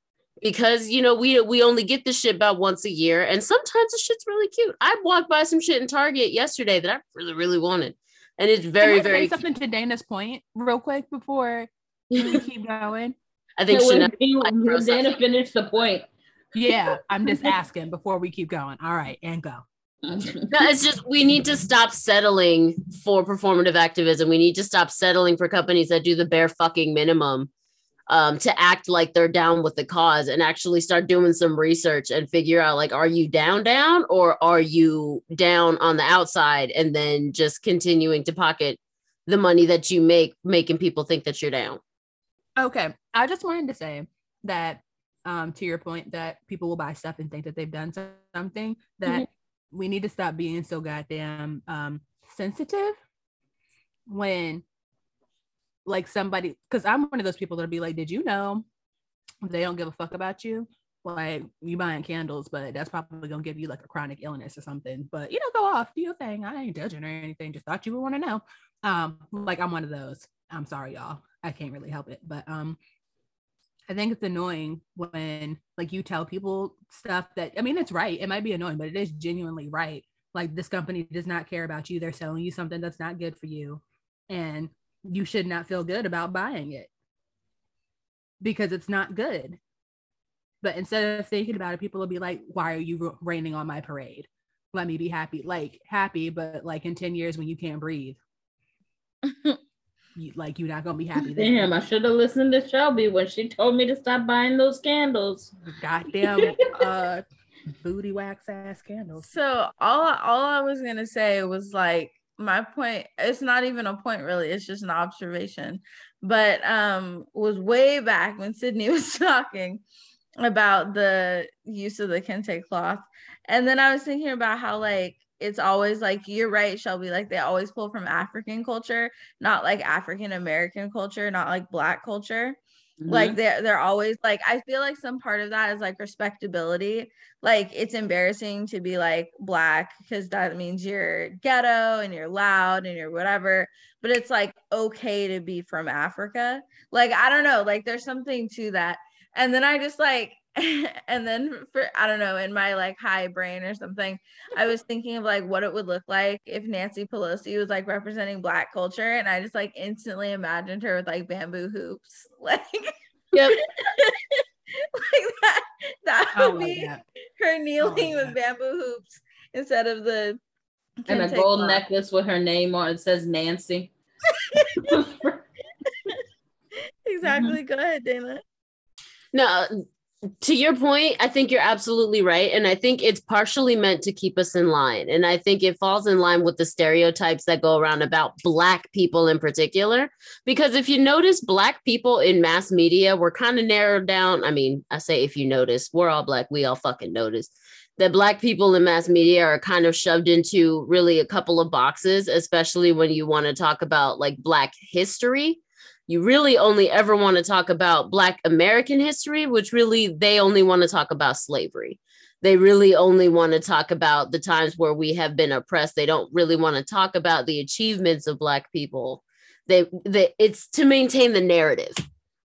because you know we we only get this shit about once a year and sometimes the shit's really cute. I walked by some shit in Target yesterday that I really really wanted. And it's very Can I say very something to Dana's point real quick before we keep going. I think So when, Chanel when Dana finished the point. Yeah, I'm just asking before we keep going. All right, and go. No, it's just we need to stop settling for performative activism. We need to stop settling for companies that do the bare fucking minimum um, to act like they're down with the cause and actually start doing some research and figure out like, are you down, down, or are you down on the outside and then just continuing to pocket the money that you make, making people think that you're down? Okay, I just wanted to say that um, to your point that people will buy stuff and think that they've done something that we need to stop being so goddamn um, sensitive when like somebody because i'm one of those people that'll be like did you know they don't give a fuck about you like you buying candles but that's probably gonna give you like a chronic illness or something but you know go off do your thing i ain't judging or anything just thought you would want to know um like i'm one of those i'm sorry y'all i can't really help it but um I think it's annoying when like you tell people stuff that I mean it's right. It might be annoying, but it is genuinely right. Like this company does not care about you. They're selling you something that's not good for you. And you should not feel good about buying it because it's not good. But instead of thinking about it, people will be like, why are you raining on my parade? let me be happy. Like happy, but like in 10 years when you can't breathe. you, like you're not gonna be happy. Then. Damn, I should have listened to Shelby when she told me to stop buying those candles. Goddamn uh booty wax ass candles. So all all I was gonna say was like my point. It's not even a point really. It's just an observation. But um, was way back when Sydney was talking about the use of the kente cloth, and then I was thinking about how like it's always like you're right, Shelby. Like they always pull from African culture, not like African American culture, not like Black culture. Mm-hmm. Like they're they're always like I feel like some part of that is like respectability. Like it's embarrassing to be like black because that means you're ghetto and you're loud and you're whatever. But it's like okay to be from Africa. Like I don't know, like there's something to that. And then I just like and then for I don't know, in my like high brain or something, I was thinking of like what it would look like if Nancy Pelosi was like representing black culture. And I just like instantly imagined her with like bamboo hoops. Like Yep. like that that would be that. her kneeling with bamboo hoops instead of the and a gold cloth. necklace with her name on it says Nancy. exactly. Mm-hmm. Go ahead, Dana. No, to your point, I think you're absolutely right. And I think it's partially meant to keep us in line. And I think it falls in line with the stereotypes that go around about Black people in particular. Because if you notice, Black people in mass media were kind of narrowed down. I mean, I say if you notice, we're all Black, we all fucking notice that Black people in mass media are kind of shoved into really a couple of boxes, especially when you want to talk about like Black history you really only ever want to talk about Black American history, which really they only want to talk about slavery. They really only want to talk about the times where we have been oppressed. They don't really want to talk about the achievements of Black people. They, they it's to maintain the narrative,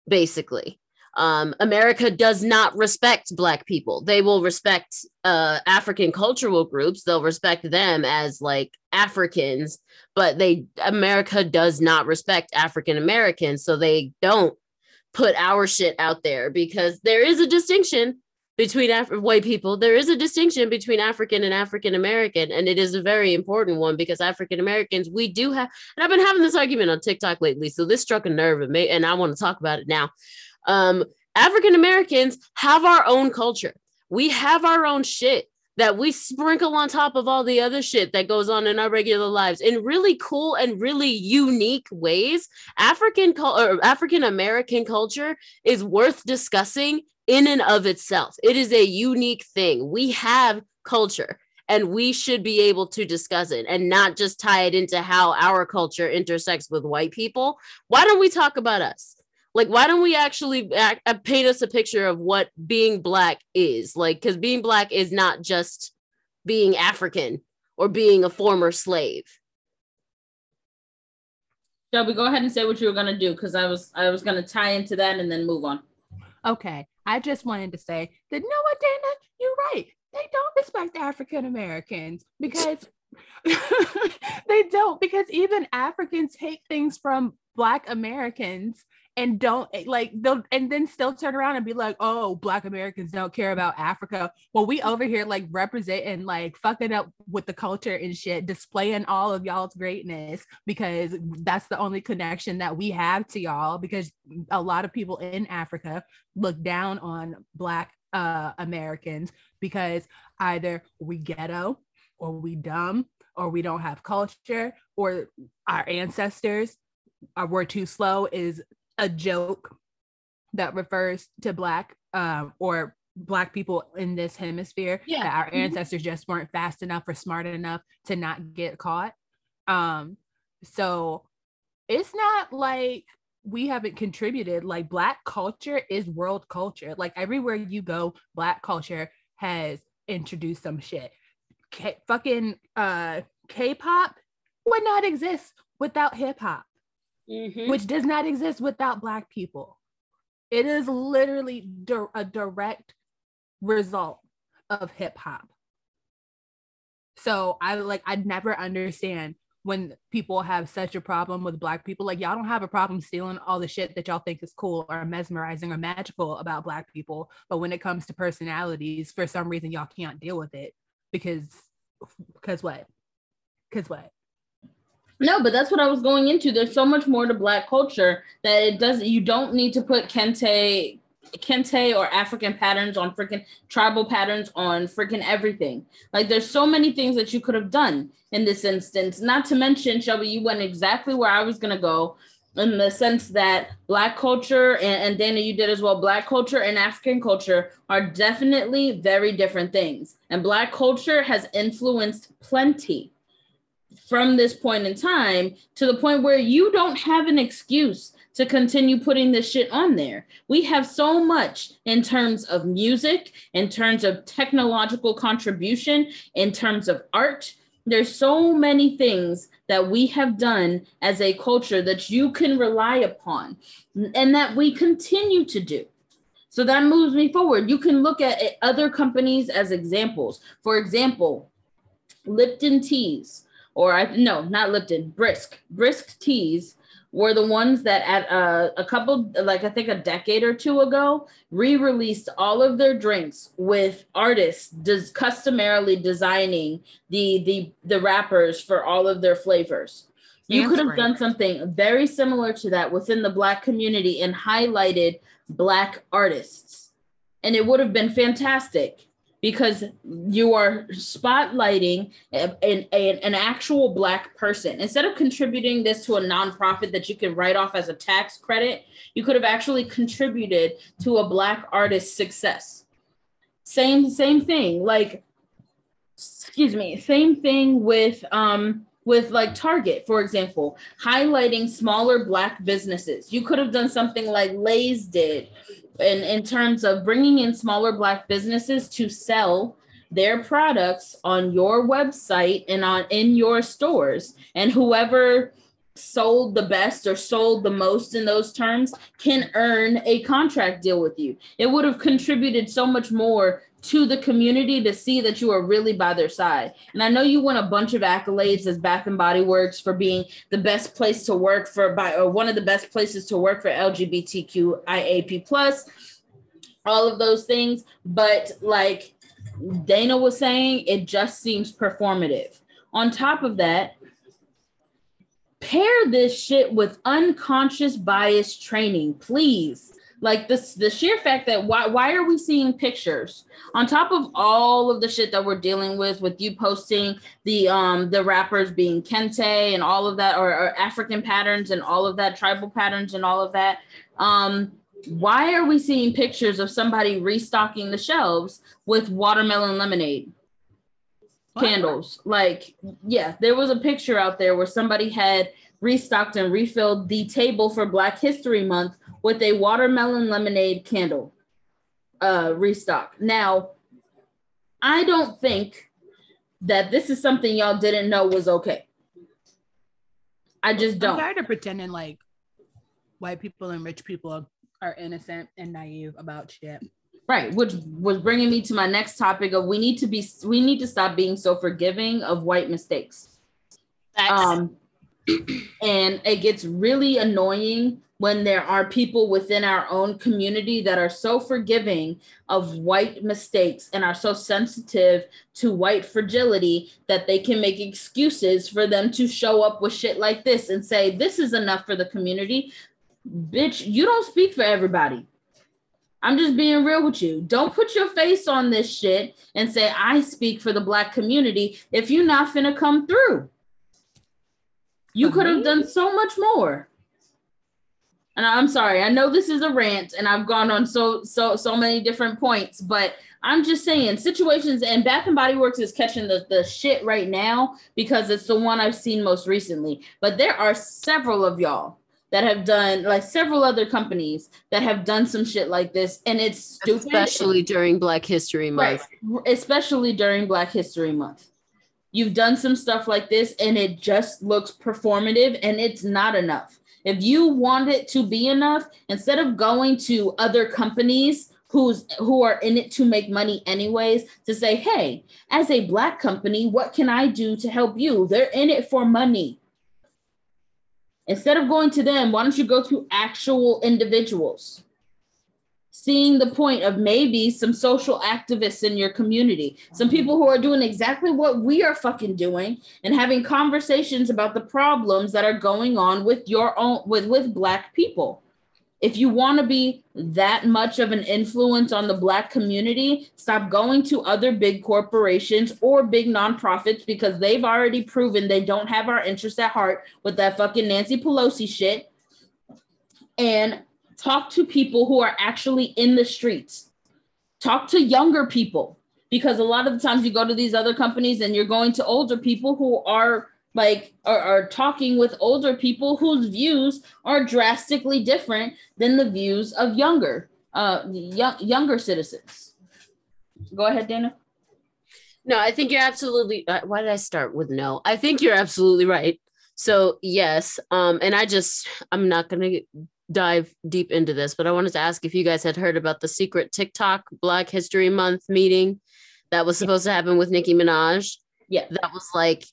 basically um, America does not respect Black people. They will respect uh, African cultural groups. They'll respect them as like Africans, but they America does not respect African Americans, so they don't put our shit out there because there is a distinction between Af- white people. There is a distinction between African and African American, and it is a very important one because African Americans we do have. And I've been having this argument on TikTok lately, so this struck a nerve in me, and I want to talk about it now. Um, African Americans have our own culture. We have our own shit that we sprinkle on top of all the other shit that goes on in our regular lives in really cool and really unique ways. African or African American culture is worth discussing in and of itself. It is a unique thing. We have culture and we should be able to discuss it and not just tie it into how our culture intersects with white people. Why don't we talk about us? Like why don't we actually act, uh, paint us a picture of what being black is like because being black is not just being african or being a former slave Shelby, go ahead and say what you were gonna do because I was I was gonna tie into that and then move on. Okay, I just wanted to say that no, what Dana, you're right. They don't respect African Americans because they don't because even Africans take things from Black Americans and don't eh, like they'll and then still turn around and be like, oh, black Americans don't care about Africa. Well, we over here like representing like fucking up with the culture and shit, displaying all of y'all's greatness because that's the only connection that we have to y'all because a lot of people in Africa look down on black uh Americans because either we ghetto or we dumb or we don't have culture or our ancestors are were too slow is a joke that refers to black um, or black people in this hemisphere yeah. that our mm-hmm. ancestors just weren't fast enough or smart enough to not get caught. Um so it's not like we haven't contributed. Like black culture is world culture. Like everywhere you go black culture has introduced some shit. K- fucking uh k-pop would not exist without hip-hop mm-hmm. which does not exist without Black people. It is literally di- a direct result of hip hop. So I like, I never understand when people have such a problem with black people like y'all don't have a problem stealing all the shit that y'all think is cool or mesmerizing or magical about black people but when it comes to personalities for some reason y'all can't deal with it because Because what? Because what? No, but that's what I was going into. There's so much more to black culture that it doesn't you don't need to put kente kente or African patterns on freaking tribal patterns on freaking everything. Like there's so many things that you could have done in this instance. Not to mention, Shelby, you went exactly where I was gonna go in the sense that black culture and, and Dana, you did as well. Black culture and African culture are definitely very different things. And black culture has influenced plenty from this point in time to the point where you don't have an excuse to continue putting this shit on there. We have so much in terms of music, in terms of technological contribution, in terms of art. There's so many things that we have done as a culture that you can rely upon and that we continue to do. So that moves me forward. You can look at other companies as examples. For example, Lipton Teas, or I no, not Lipton, Brisk. Brisk Teas were the ones that at uh, a couple like i think a decade or two ago re-released all of their drinks with artists des- customarily designing the the the wrappers for all of their flavors. You could have done something very similar to that within the black community and highlighted black artists. And it would have been fantastic because you are spotlighting an, an, an, actual black person. Instead of contributing this to a nonprofit that you can write off as a tax credit, you could have actually contributed to a black artist's success. Same, same thing. Like, excuse me, same thing with um with like Target, for example, highlighting smaller black businesses. You could have done something like Lay's did in, in terms of bringing in smaller black businesses to sell their products on your website and on in your stores. And whoever sold the best or sold the most in those terms can earn a contract deal with you. It would have contributed so much more to the community to see that you are really by their side. And I know you won a bunch of accolades as Bath and Body Works for being the best place to work for by or one of the best places to work for LGBTQIAP plus, all of those things. But like Dana was saying, it just seems performative. On top of that, pair this shit with unconscious bias training, please like this the sheer fact that why why are we seeing pictures? On top of all of the shit that we're dealing with with you posting the um the rappers being kente and all of that or, or african patterns and all of that tribal patterns and all of that um why are we seeing pictures of somebody restocking the shelves with watermelon lemonade? What? candles. Like yeah there was a picture out there where somebody had restocked and refilled the table for black history month with a watermelon lemonade candle uh, restock. Now, I don't think that this is something y'all didn't know was okay. I just don't. I'm tired of pretending like white people and rich people are innocent and naive about shit. Right, which was bringing me to my next topic of we need to be we need to stop being so forgiving of white mistakes. Um, and it gets really annoying when there are people within our own community that are so forgiving of white mistakes and are so sensitive to white fragility that they can make excuses for them to show up with shit like this and say, This is enough for the community. Bitch, you don't speak for everybody. I'm just being real with you. Don't put your face on this shit and say, I speak for the Black community if you're not finna come through. You could have done so much more and I'm sorry, I know this is a rant and I've gone on so so so many different points, but I'm just saying situations and Bath and Body Works is catching the, the shit right now because it's the one I've seen most recently. But there are several of y'all that have done like several other companies that have done some shit like this and it's stupid. Especially during Black History Month. Right. Especially during Black History Month. You've done some stuff like this and it just looks performative and it's not enough if you want it to be enough, instead of going to other companies who's who are in it to make money anyways, to say, hey, as a black company, what can I do to help you? They're in it for money. Instead of going to them, why don't you go to actual individuals? Seeing the point of maybe some social activists in your community, some uh-huh. people who are doing exactly what we are fucking doing and having conversations about the problems that are going on with your own with with black people. If you want to be that much of an influence on the black community, stop going to other big corporations or big nonprofits because they've already proven they don't have our interests at heart with that fucking Nancy Pelosi shit. And talk to people who are actually in the streets. Talk to younger people because a lot of the times you go to these other companies and you're going to older people who are like are, are talking with older people whose views are drastically different than the views of younger uh young, younger citizens. Go ahead dana. No i think you're absolutely uh, why did i start with no? I think you're absolutely right. So yes um and i just i'm not to dive deep into this, but I wanted to ask if you guys had heard about the secret TikTok Black History Month meeting that was supposed yeah. to happen with Nicki Minaj. Yeah. That was like,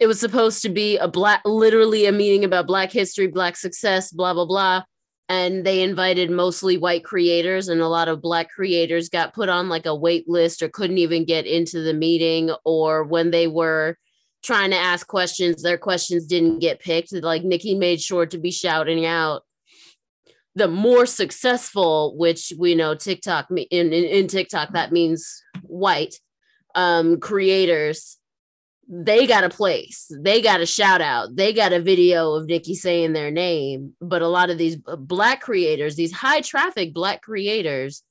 it was supposed to be a black, literally a meeting about Black history, Black success, blah, blah, blah. And they invited mostly white creators, and a lot of Black creators got put on like a wait list or couldn't even get into the meeting, or when they were trying to ask questions, their questions didn't get picked. Like Nicki made sure to be shouting out the more successful, which we know TikTok in, in, in TikTok that means white um, creators, they got a place, they got a shout out, they got a video of Nicki saying their name. But a lot of these black creators, these high traffic black creators,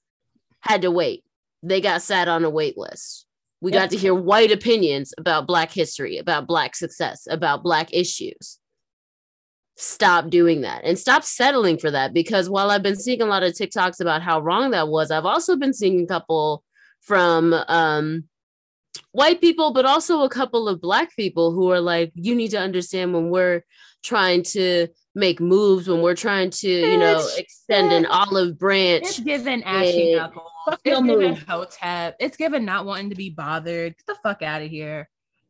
had to wait. They got sat on a wait list. We yep. got to hear white opinions about black history, about black success, about black issues stop doing that and stop settling for that because while I've been seeing a lot of TikToks about how wrong that was, I've also been seeing a couple from um, white people, but also a couple of black people who are like, you need to understand when we're trying to make moves, when we're trying to, you know, extend an olive branch. It's given ashy knuckles. It's given hotep. It's given not wanting to be bothered. Get the fuck out of here.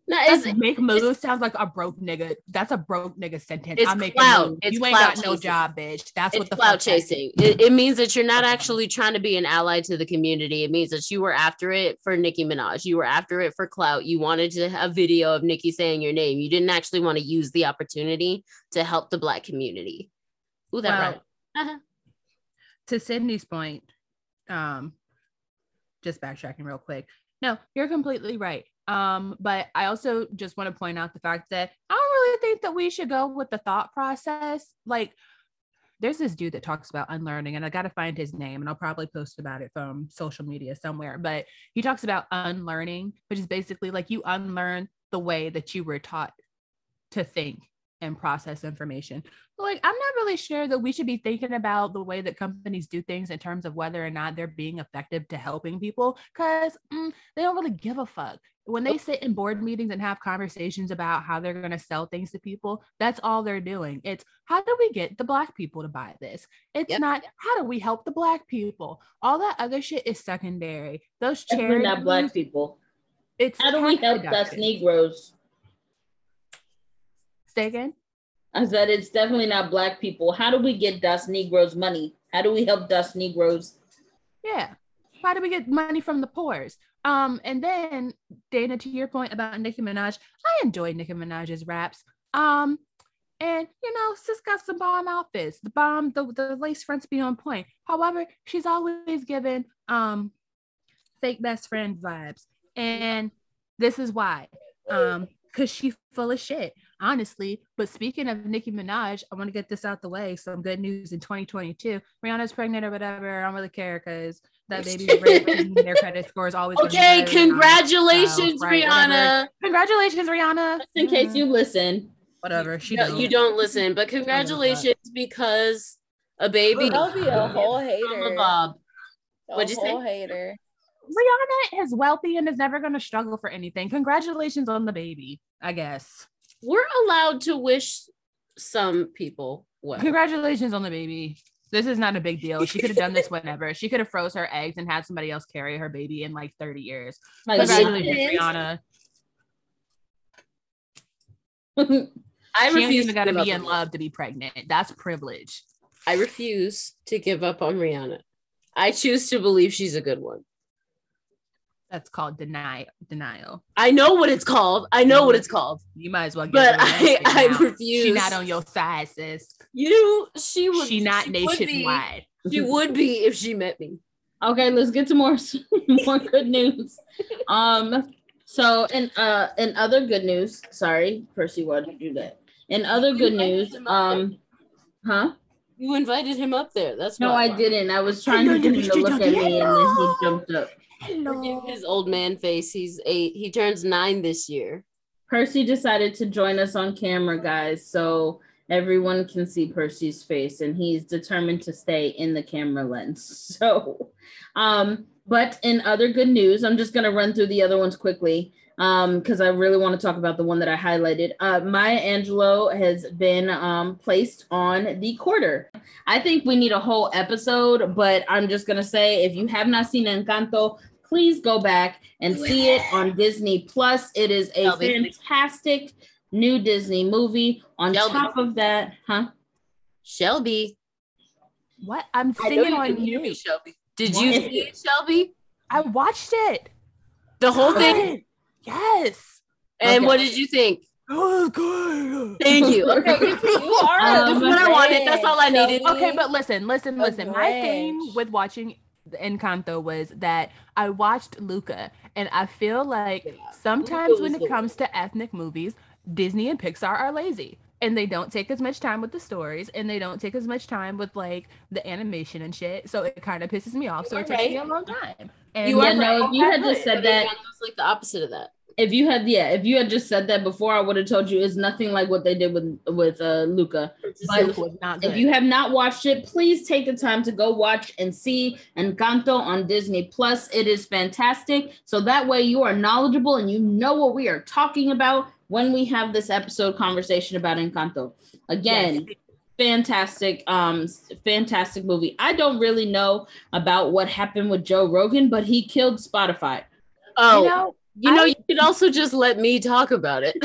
No, it's make moves sounds like a broke nigga. That's a broke nigga sentence. It's I make clout. It's you ain't got chasing. no job, bitch. That's it's what the clout chasing. It, it, means that you're not actually trying to be an ally to the community. It means that you were after it for Nicki Minaj. You were after it for clout. You wanted to have video of Nicki saying your name. You didn't actually want to use the opportunity to help the black community. Ooh, that well, right. Uh-huh. To Sydney's point, um, just backtracking real quick. No, you're completely right. Um, but I also just want to point out the fact that I don't really think that we should go with the thought process. Like, there's this dude that talks about unlearning, and I got to find his name, and I'll probably post about it from social media somewhere. But he talks about unlearning, which is basically like you unlearn the way that you were taught to think and process information. like, I'm not really sure that we should be thinking about the way that companies do things in terms of whether or not they're being effective to helping people because mm, they don't really give a fuck when they sit in board meetings and have conversations about how they're going to sell things to people, that's all they're doing. It's how do we get the black people to buy this? It's yep. not how do we help the black people? All that other shit is secondary. Those charities, not black people. It's how do we help us Negroes? Say again. I said it's definitely not black people. How do we get dust Negroes money? How do we help dust Negroes? Yeah. How do we get money from the poors? Um, and then Dana, to your point about Nicki Minaj, I enjoy Nicki Minaj's raps. Um, and you know, sis got some bomb outfits. The bomb, the, the lace fronts be on point. However, she's always given um fake best friend vibes. And this is why. Um, because she's full of shit, honestly. But speaking of Nicki Minaj, I want to get this out the way. Some good news in 2022. Rihanna's pregnant or whatever. I don't really care because that baby their credit score is always okay. Congratulations, right, Rihanna. Whatever. Congratulations, Rihanna. Just in case you listen. Whatever. She no, don't. you don't listen, but congratulations because a baby. I'll be a whole hater. Bob. What'd you say? Hater. Rihanna is wealthy and is never going to struggle for anything. Congratulations on the baby, I guess. We're allowed to wish some people well. Congratulations on the baby. This is not a big deal. She could have done this whenever. She could have froze her eggs and had somebody else carry her baby in like 30 years. My Congratulations, Rihanna. I she refuse. to got to be in love to be pregnant. That's privilege. I refuse to give up on Rihanna. I choose to believe she's a good one. That's called deny denial. I know what it's called. I know what it's called. You might as well get But rid of that I, I now. refuse. She not on your side, sis. You, she would. She not would be- nationwide. She would be if she met me. Okay, let's get to more more good news. Um, so in uh in other good news, sorry, Percy, why did you do that? In other good news, um, huh? You invited him up there. That's No, why. I didn't. I was trying to get him to look at me, and then he jumped up. Forgive his old man face. He's eight. He turns nine this year. Percy decided to join us on camera, guys, so everyone can see Percy's face, and he's determined to stay in the camera lens. So, um, but in other good news, I'm just gonna run through the other ones quickly. Um, because I really want to talk about the one that I highlighted. Uh, Maya Angelou has been um placed on the quarter. I think we need a whole episode, but I'm just gonna say if you have not seen Encanto, please go back and see it on Disney Plus. It is a Shelby. fantastic new Disney movie. On Shelby. top of that, huh? Shelby. What? I'm I know singing you on can hear me. Shelby. Did you see it, Shelby? I watched it. The whole thing. Yes. And Okay. what did you think? Oh, good. Thank you. Okay, You are Um, what I wanted. That's all I needed. Okay, but listen, listen, A listen. My thing with watching the Encanto was that I watched Luca, and I feel like Yeah, sometimes Luca when it comes to ethnic movies, Disney and Pixar are lazy. And they don't take as much time with the stories, and they don't take as much time with like the animation and shit. So it kind of pisses me off. So it are takes me a long time. And You are no, right. if you had just said But that, Encanto's like the opposite of that. If you had yeah, if you had just said that before, I would have told you it's nothing like what they did with with uh Luca. But not. If you have not watched it, please take the time to go watch and see Encanto on Disney Plus. It is fantastic. So that way you are knowledgeable and you know what we are talking about when we have this episode conversation about Encanto. Again, fantastic um fantastic movie. I don't really know about what happened with Joe Rogan, but he killed Spotify. Oh, you know, you know, I- you could also just let me talk about it.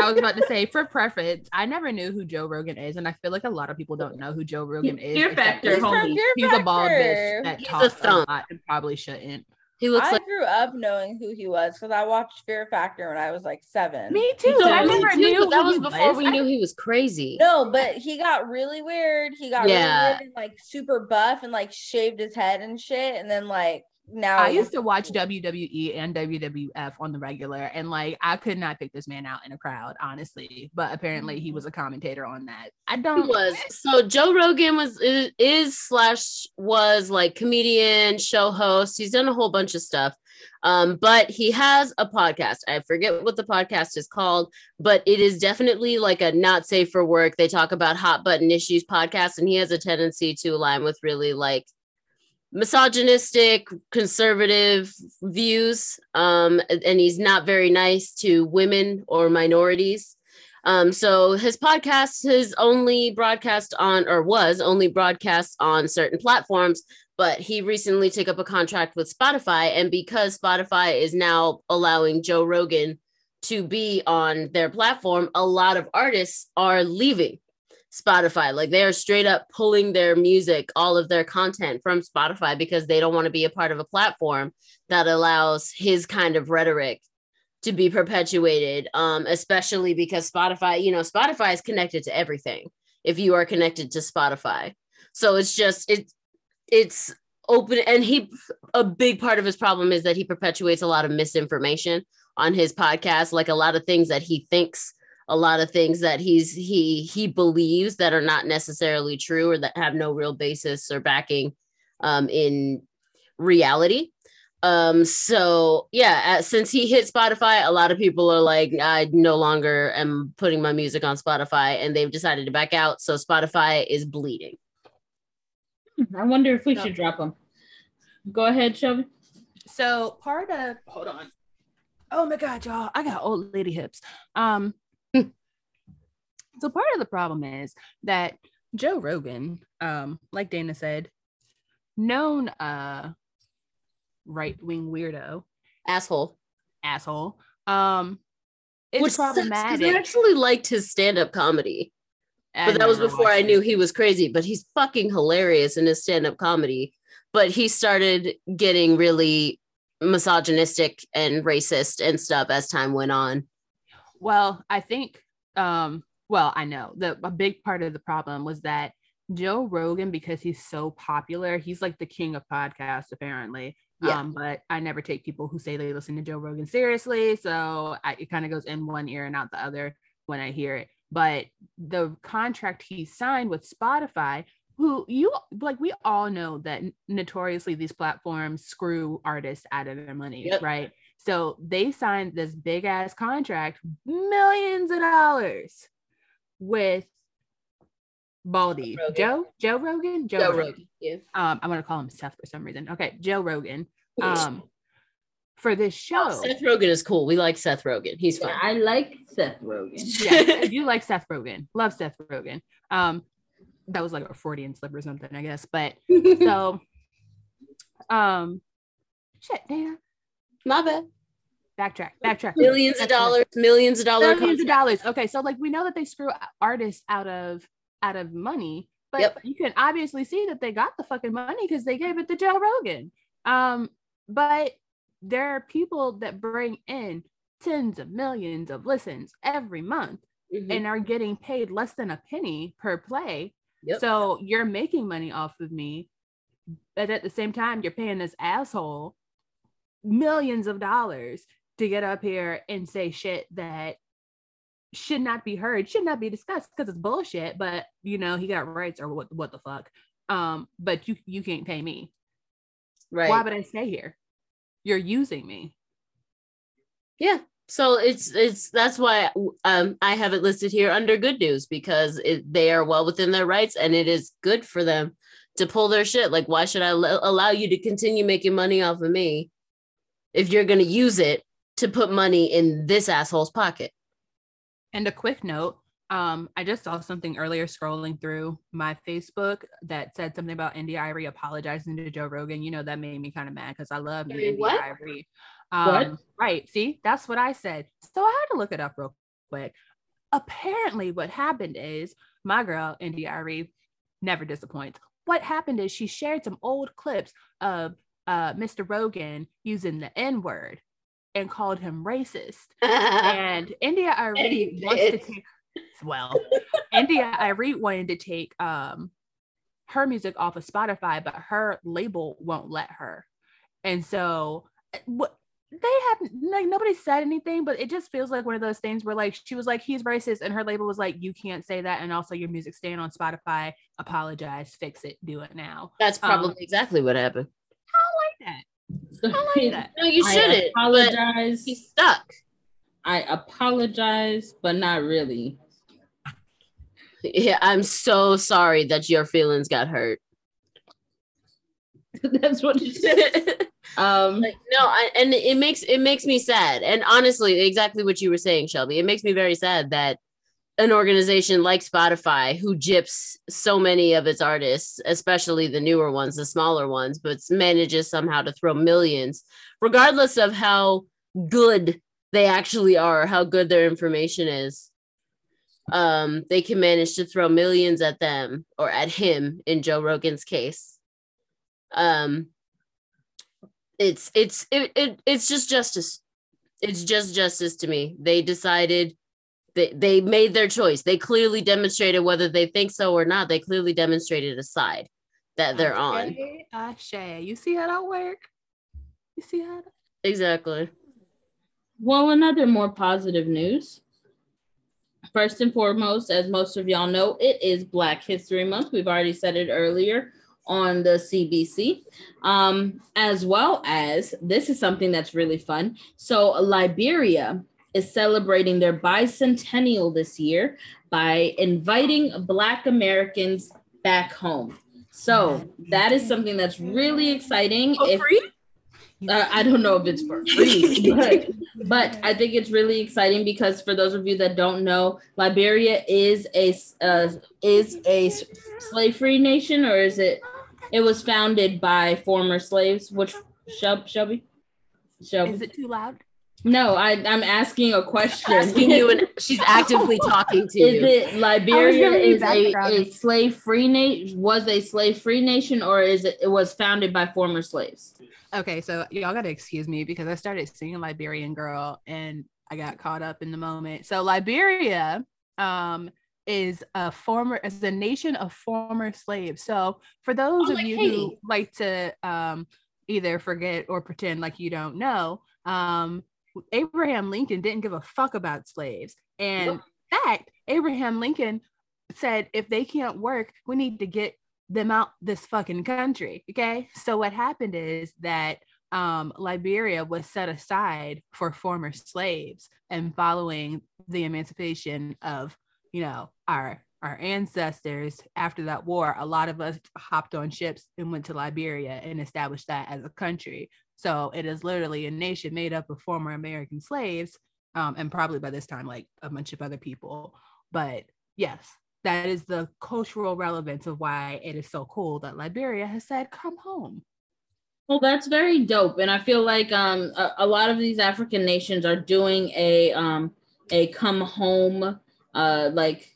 I was about to say for preference, I never knew who Joe Rogan is, and I feel like a lot of people don't know who Joe Rogan is. Fear except Factor, he's- He's from homie. Fear He's a bald bitch Factor. that He's a talks a, thump. lot and probably shouldn't. he looks I like grew up knowing who he was because I watched Fear Factor when I was like seven. Me too. too. I Me never too, knew but that was he before we knew he was crazy. No, but he got really weird. He got Yeah. really weird and like super buff and like shaved his head and shit. And then like now I used to watch WWE and WWF on the regular, and like I could not pick this man out in a crowd, honestly. But apparently, he was a commentator on that. I don't. was so Joe Rogan was is, is slash was like comedian, show host. He's done a whole bunch of stuff. Um, but he has a podcast. I forget what the podcast is called, but it is definitely like a not safe for work. They talk about hot button issues podcast, and he has a tendency to align with really like misogynistic, conservative views. Um, and he's not very nice to women or minorities. Um, so his podcast is only broadcast on, or was only broadcast on certain platforms, but he recently took up a contract with Spotify. And because Spotify is now allowing Joe Rogan to be on their platform, a lot of artists are leaving Spotify. Like they are straight up pulling their music, all of their content from Spotify because they don't want to be a part of a platform that allows his kind of rhetoric to be perpetuated um especially because spotify you know spotify is connected to everything if you are connected to spotify so it's just it's it's open and he a big part of his problem is that he perpetuates a lot of misinformation on his podcast like a lot of things that he thinks a lot of things that he's he he believes that are not necessarily true or that have no real basis or backing um in reality um, so yeah, uh, since he hit Spotify, a lot of people are like, I no longer am putting my music on Spotify, and they've decided to back out. So Spotify is bleeding. I wonder if we No. should drop him. Go ahead, Shelby. So part of hold on. Oh my god, y'all! I got old lady hips. Um, so part of the problem is that Joe Rogan, um, like Dana said, known uh right wing weirdo Asshole. asshole. Um, it's Which sucks, problematic. I actually liked his stand-up comedy, I but that was before I knew it. he was crazy. But he's fucking hilarious in his stand-up comedy. but he started getting really misogynistic and racist and stuff as time went on. Well, I think um well, I know the a big part of the problem was that Joe Rogan, because he's so popular, he's like the king of podcasts, apparently. Yeah. Um, but I never take people who say they listen to Joe Rogan seriously. So I, it kind of goes in one ear and out the other when I hear it. But the contract he signed with Spotify, who you like, we all know that notoriously these platforms screw artists out of their money, Yep. right? So they signed this big ass contract, millions of dollars with Baldy, Rogan. Joe, Joe Rogan, Joe, Joe Rogan. Rogan. Yeah. Um, I'm gonna call him Seth for some reason. Okay, Joe Rogan. Um, for this show, Oh, Seth Rogen is cool. We like Seth Rogen. He's fun. I like Seth Rogen. yeah, I do like Seth Rogen. Love Seth Rogen. Um, that was like a Freudian slip or something, I guess. But so, um, shit, Dana, My bad. Backtrack, backtrack. Millions of dollars, millions of dollars. millions of dollars. Okay, so like we know that they screw artists out of out of money, but Yep. you can obviously see that they got the fucking money because they gave it to Joe Rogan. Um, but there are people that bring in tens of millions of listens every month Mhm. and are getting paid less than a penny per play. Yep. So you're making money off of me, but at the same time, you're paying this asshole millions of dollars to get up here and say shit that should not be heard, should not be discussed because it's bullshit. But you know, he got rights or what what the fuck. Um, but you you can't pay me. right. Why would I stay here? You're using me. Yeah. So it's it's that's why um I have it listed here under good news because it, they are well within their rights and it is good for them to pull their shit. Like why should I l- allow you to continue making money off of me if you're going to use it to put money in this asshole's pocket? And a quick note, um, I just saw something earlier scrolling through my Facebook that said something about India Arie apologizing to Joe Rogan. You know, that made me kind of mad because I love Wait, India what? Arie. What? Um, right. See, that's what I said. So I had to look it up real quick. Apparently, what happened is my girl, India Arie, never disappoints. What happened is she shared some old clips of uh, Mr. Rogan using the N word and called him racist and India Arie wants to take well, India Arie wanted to take um her music off of Spotify, but her label won't let her. And so what they haven't like nobody said anything, but it just feels like one of those things where like she was like, he's racist, and her label was like, you can't say that, and also your music staying on Spotify, apologize, fix it, do it now. That's Um, probably exactly what happened. I like that. So I like that. No, you shouldn't. but apologize. He's stuck. I apologize, but not really. Yeah, I'm so sorry that your feelings got hurt. That's what you said. Um, like no I, and it makes it makes me sad and honestly exactly what you were saying shelby it makes me very sad that an organization like spotify who gyps so many of its artists especially the newer ones the smaller ones but manages somehow to throw millions regardless of how good they actually are how good their information is. Um they can manage to throw millions at them or at him in joe rogan's case. Um it's it's it, it it's just justice. It's just justice to me. They decided they, they made their choice they clearly demonstrated whether they think so or not they clearly demonstrated a side that they're on Ashe, Ashe. You see how that work? You see how that exactly Well, another more positive news. First and foremost, as most of y'all know, it is Black History Month. We've already said it earlier on the CBC, um, as well as this is something that's really fun. So, Liberia is celebrating their bicentennial this year by inviting Black Americans back home. So, that is something that's really exciting. Oh, If- free? uh, I don't know if it's for free, but, but I think it's really exciting because for those of you that don't know, Liberia is a uh, is a slave-free nation, or is it? It was founded by former slaves. Which Shel- Shelby? Shelby. Is it too loud? No, I, I'm asking a question. Asking you, and she's actively talking to you. is you. it Liberia is a, a slave free nation was a slave free nation or is it it was founded by former slaves? Okay, so y'all gotta excuse me because I started singing Liberian Girl and I got caught up in the moment. So Liberia um is a former is a nation of former slaves. So for those Oh, of like you Haiti. who like to um either forget or pretend like you don't know, um Abraham Lincoln didn't give a fuck about slaves. And in fact, Abraham Lincoln said if they can't work, we need to get them out this fucking country. Okay. So what happened is that um, Liberia was set aside for former slaves and following the emancipation of, you know, our our ancestors after that war, a lot of us hopped on ships and went to Liberia and established that as a country. So it is literally a nation made up of former American slaves, um, and probably by this time, like a bunch of other people. But yes, that is the cultural relevance of why it is so cool that Liberia has said, come home. Well, that's very dope, and I feel like um a, a lot of these African nations are doing a um a come home uh like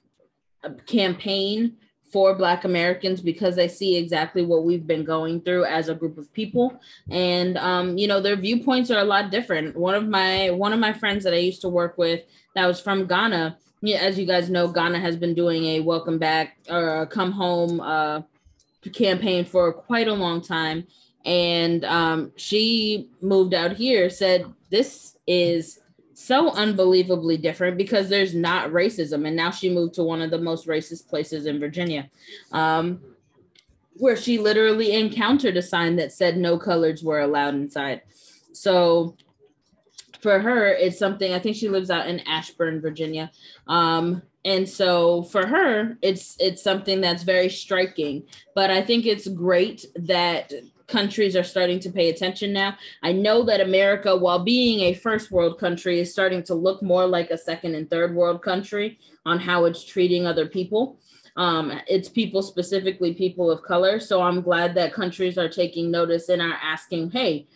a campaign for Black Americans because they see exactly what we've been going through as a group of people, and um you know their viewpoints are a lot different. One of my one of my friends that I used to work with that was from Ghana. As you guys know, Ghana has been doing a welcome back or come home uh campaign for quite a long time and um, she moved out here said this is so unbelievably different because there's not racism. And now she moved to one of the most racist places in virginia um, where she literally encountered a sign that said no colors were allowed inside. So for her it's something i think she lives out in ashburn virginia. Um, and so for her it's it's something that's very striking. But i think it's great that countries are starting to pay attention now. I know that America, while being a first world country, is starting to look more like a second and third world country on how it's treating other people. Um, it's people, specifically people of color. So I'm glad that countries are taking notice and are asking, hey,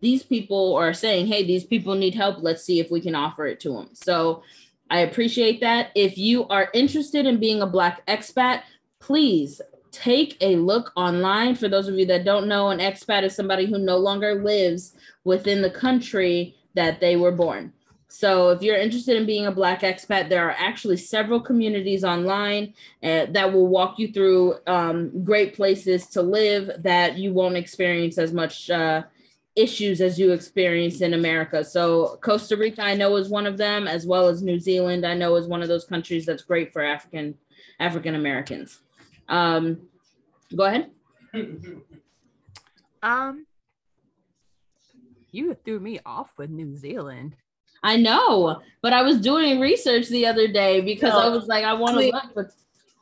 these people are saying, hey, these people need help. Let's see if we can offer it to them. So I appreciate that. If you are interested in being a Black expat, please take a look online. For those of you that don't know, an expat is somebody who no longer lives within the country that they were born. So if you're interested in being a Black expat, there are actually several communities online uh, that will walk you through um, great places to live that you won't experience as much uh, issues as you experience in America. So Costa Rica, I know, is one of them, as well as New Zealand. I know is one of those countries that's great for African African Americans. Um, go ahead. Um, you threw me off with New Zealand. I know, but I was doing research the other day because I was like, I want to look. But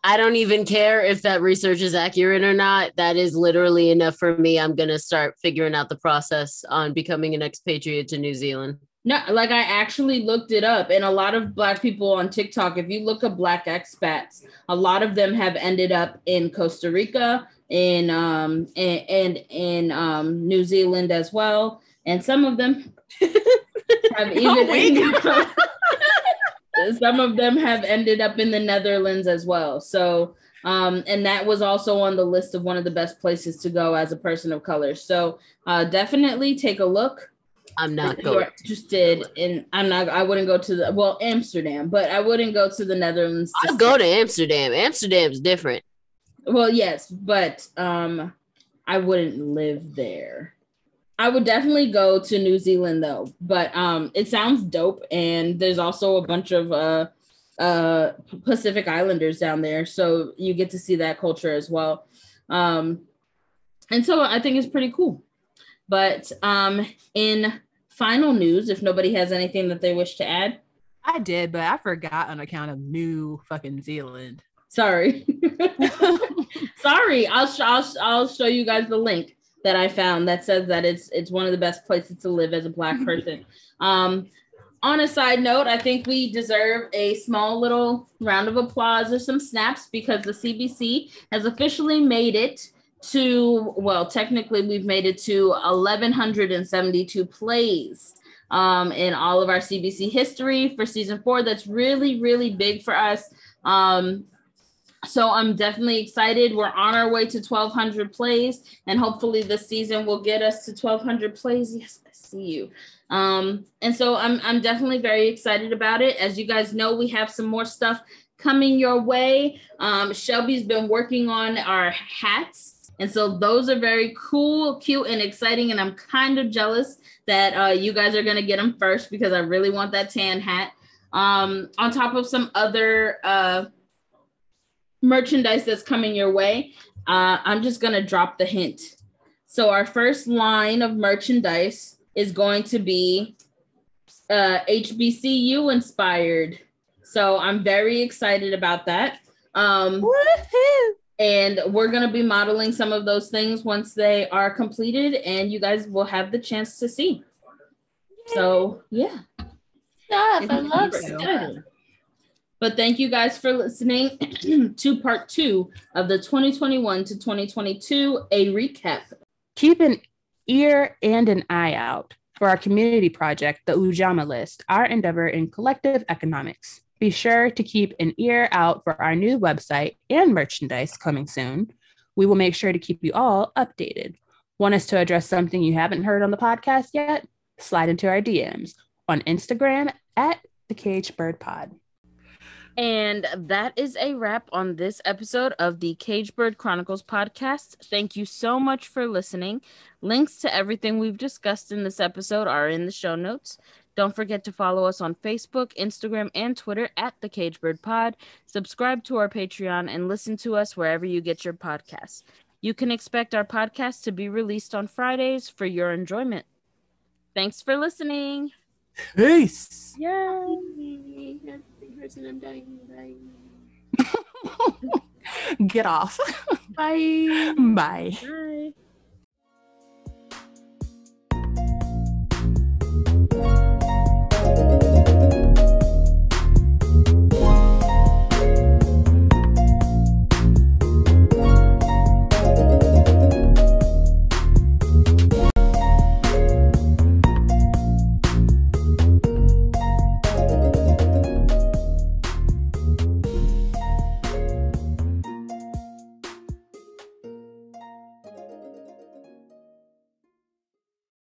I don't even care if that research is accurate or not. That is literally enough for me. I'm going to start figuring out the process on becoming an expatriate to New Zealand. No, like I actually looked it up, and a lot of Black people on TikTok, if you look up Black expats, a lot of them have ended up in Costa Rica, in um, and, and in um, New Zealand as well, and some of them have even ended up- some of them have ended up in the Netherlands as well. So, um, and that was also on the list of one of the best places to go as a person of color. So, uh, definitely take a look. I'm not if going. interested in, I'm not, I wouldn't go to the, well, Amsterdam, but I wouldn't go to the Netherlands. I'll go to Amsterdam. Amsterdam's different. well, yes, but um, I wouldn't live there. I would definitely go to New Zealand though, but um, it sounds dope, and there's also a bunch of uh, uh, Pacific Islanders down there, so you get to see that culture as well. Um, and so I think it's pretty cool. But um, in final news, if nobody has anything that they wish to add, I did, but I forgot on account of New fucking Zealand. sorry. Sorry, I'll, sh- I'll sh- I'll show you guys the link that I found that says that it's it's one of the best places to live as a black person. um, on a side note, I think we deserve a small little round of applause or some snaps because the CBC has officially made it to well, technically we've made it to 1172 plays um, in all of our CBC history for season four. That's really, really big for us. Um, so I'm definitely excited. We're on our way to 1,200 plays, and hopefully this season will get us to 1,200 plays. Yes, I see you. Um, and so I'm I'm definitely very excited about it. As you guys know, we have some more stuff coming your way. Um, Shelby's been working on our hats, and so those are very cool, cute, and exciting. And I'm kind of jealous that uh, you guys are gonna get them first because I really want that tan hat. Um, on top of some other uh, merchandise that's coming your way, uh, I'm just gonna drop the hint. So our first line of merchandise is going to be uh, HBCU inspired. So I'm very excited about that. Um, and we're going to be modeling some of those things once they are completed, and you guys will have the chance to see. So, yeah. Stuff. I love stuff. excited. But thank you guys for listening to part two of the 2021 to 2022, a recap. Keep an ear and an eye out for our community project, the Ujamaa List, our endeavor in collective economics. Be sure to keep an ear out for our new website and merchandise coming soon. We will make sure to keep you all updated. Want us to address something you haven't heard on the podcast yet? Slide into our DMs on Instagram at the Caged Bird Pod. And that is a wrap on this episode of the Caged Bird Chronicles podcast. Thank you so much for listening. Links to everything we've discussed in this episode are in the show notes. Don't forget to follow us on Facebook, Instagram, and Twitter at the Caged Bird Pod. Subscribe to our Patreon and listen to us wherever you get your podcasts. You can expect our podcast to be released on Fridays for your enjoyment. Thanks for listening. Peace. Yay! I'm dying. Bye. Get off. Bye. Bye. Bye.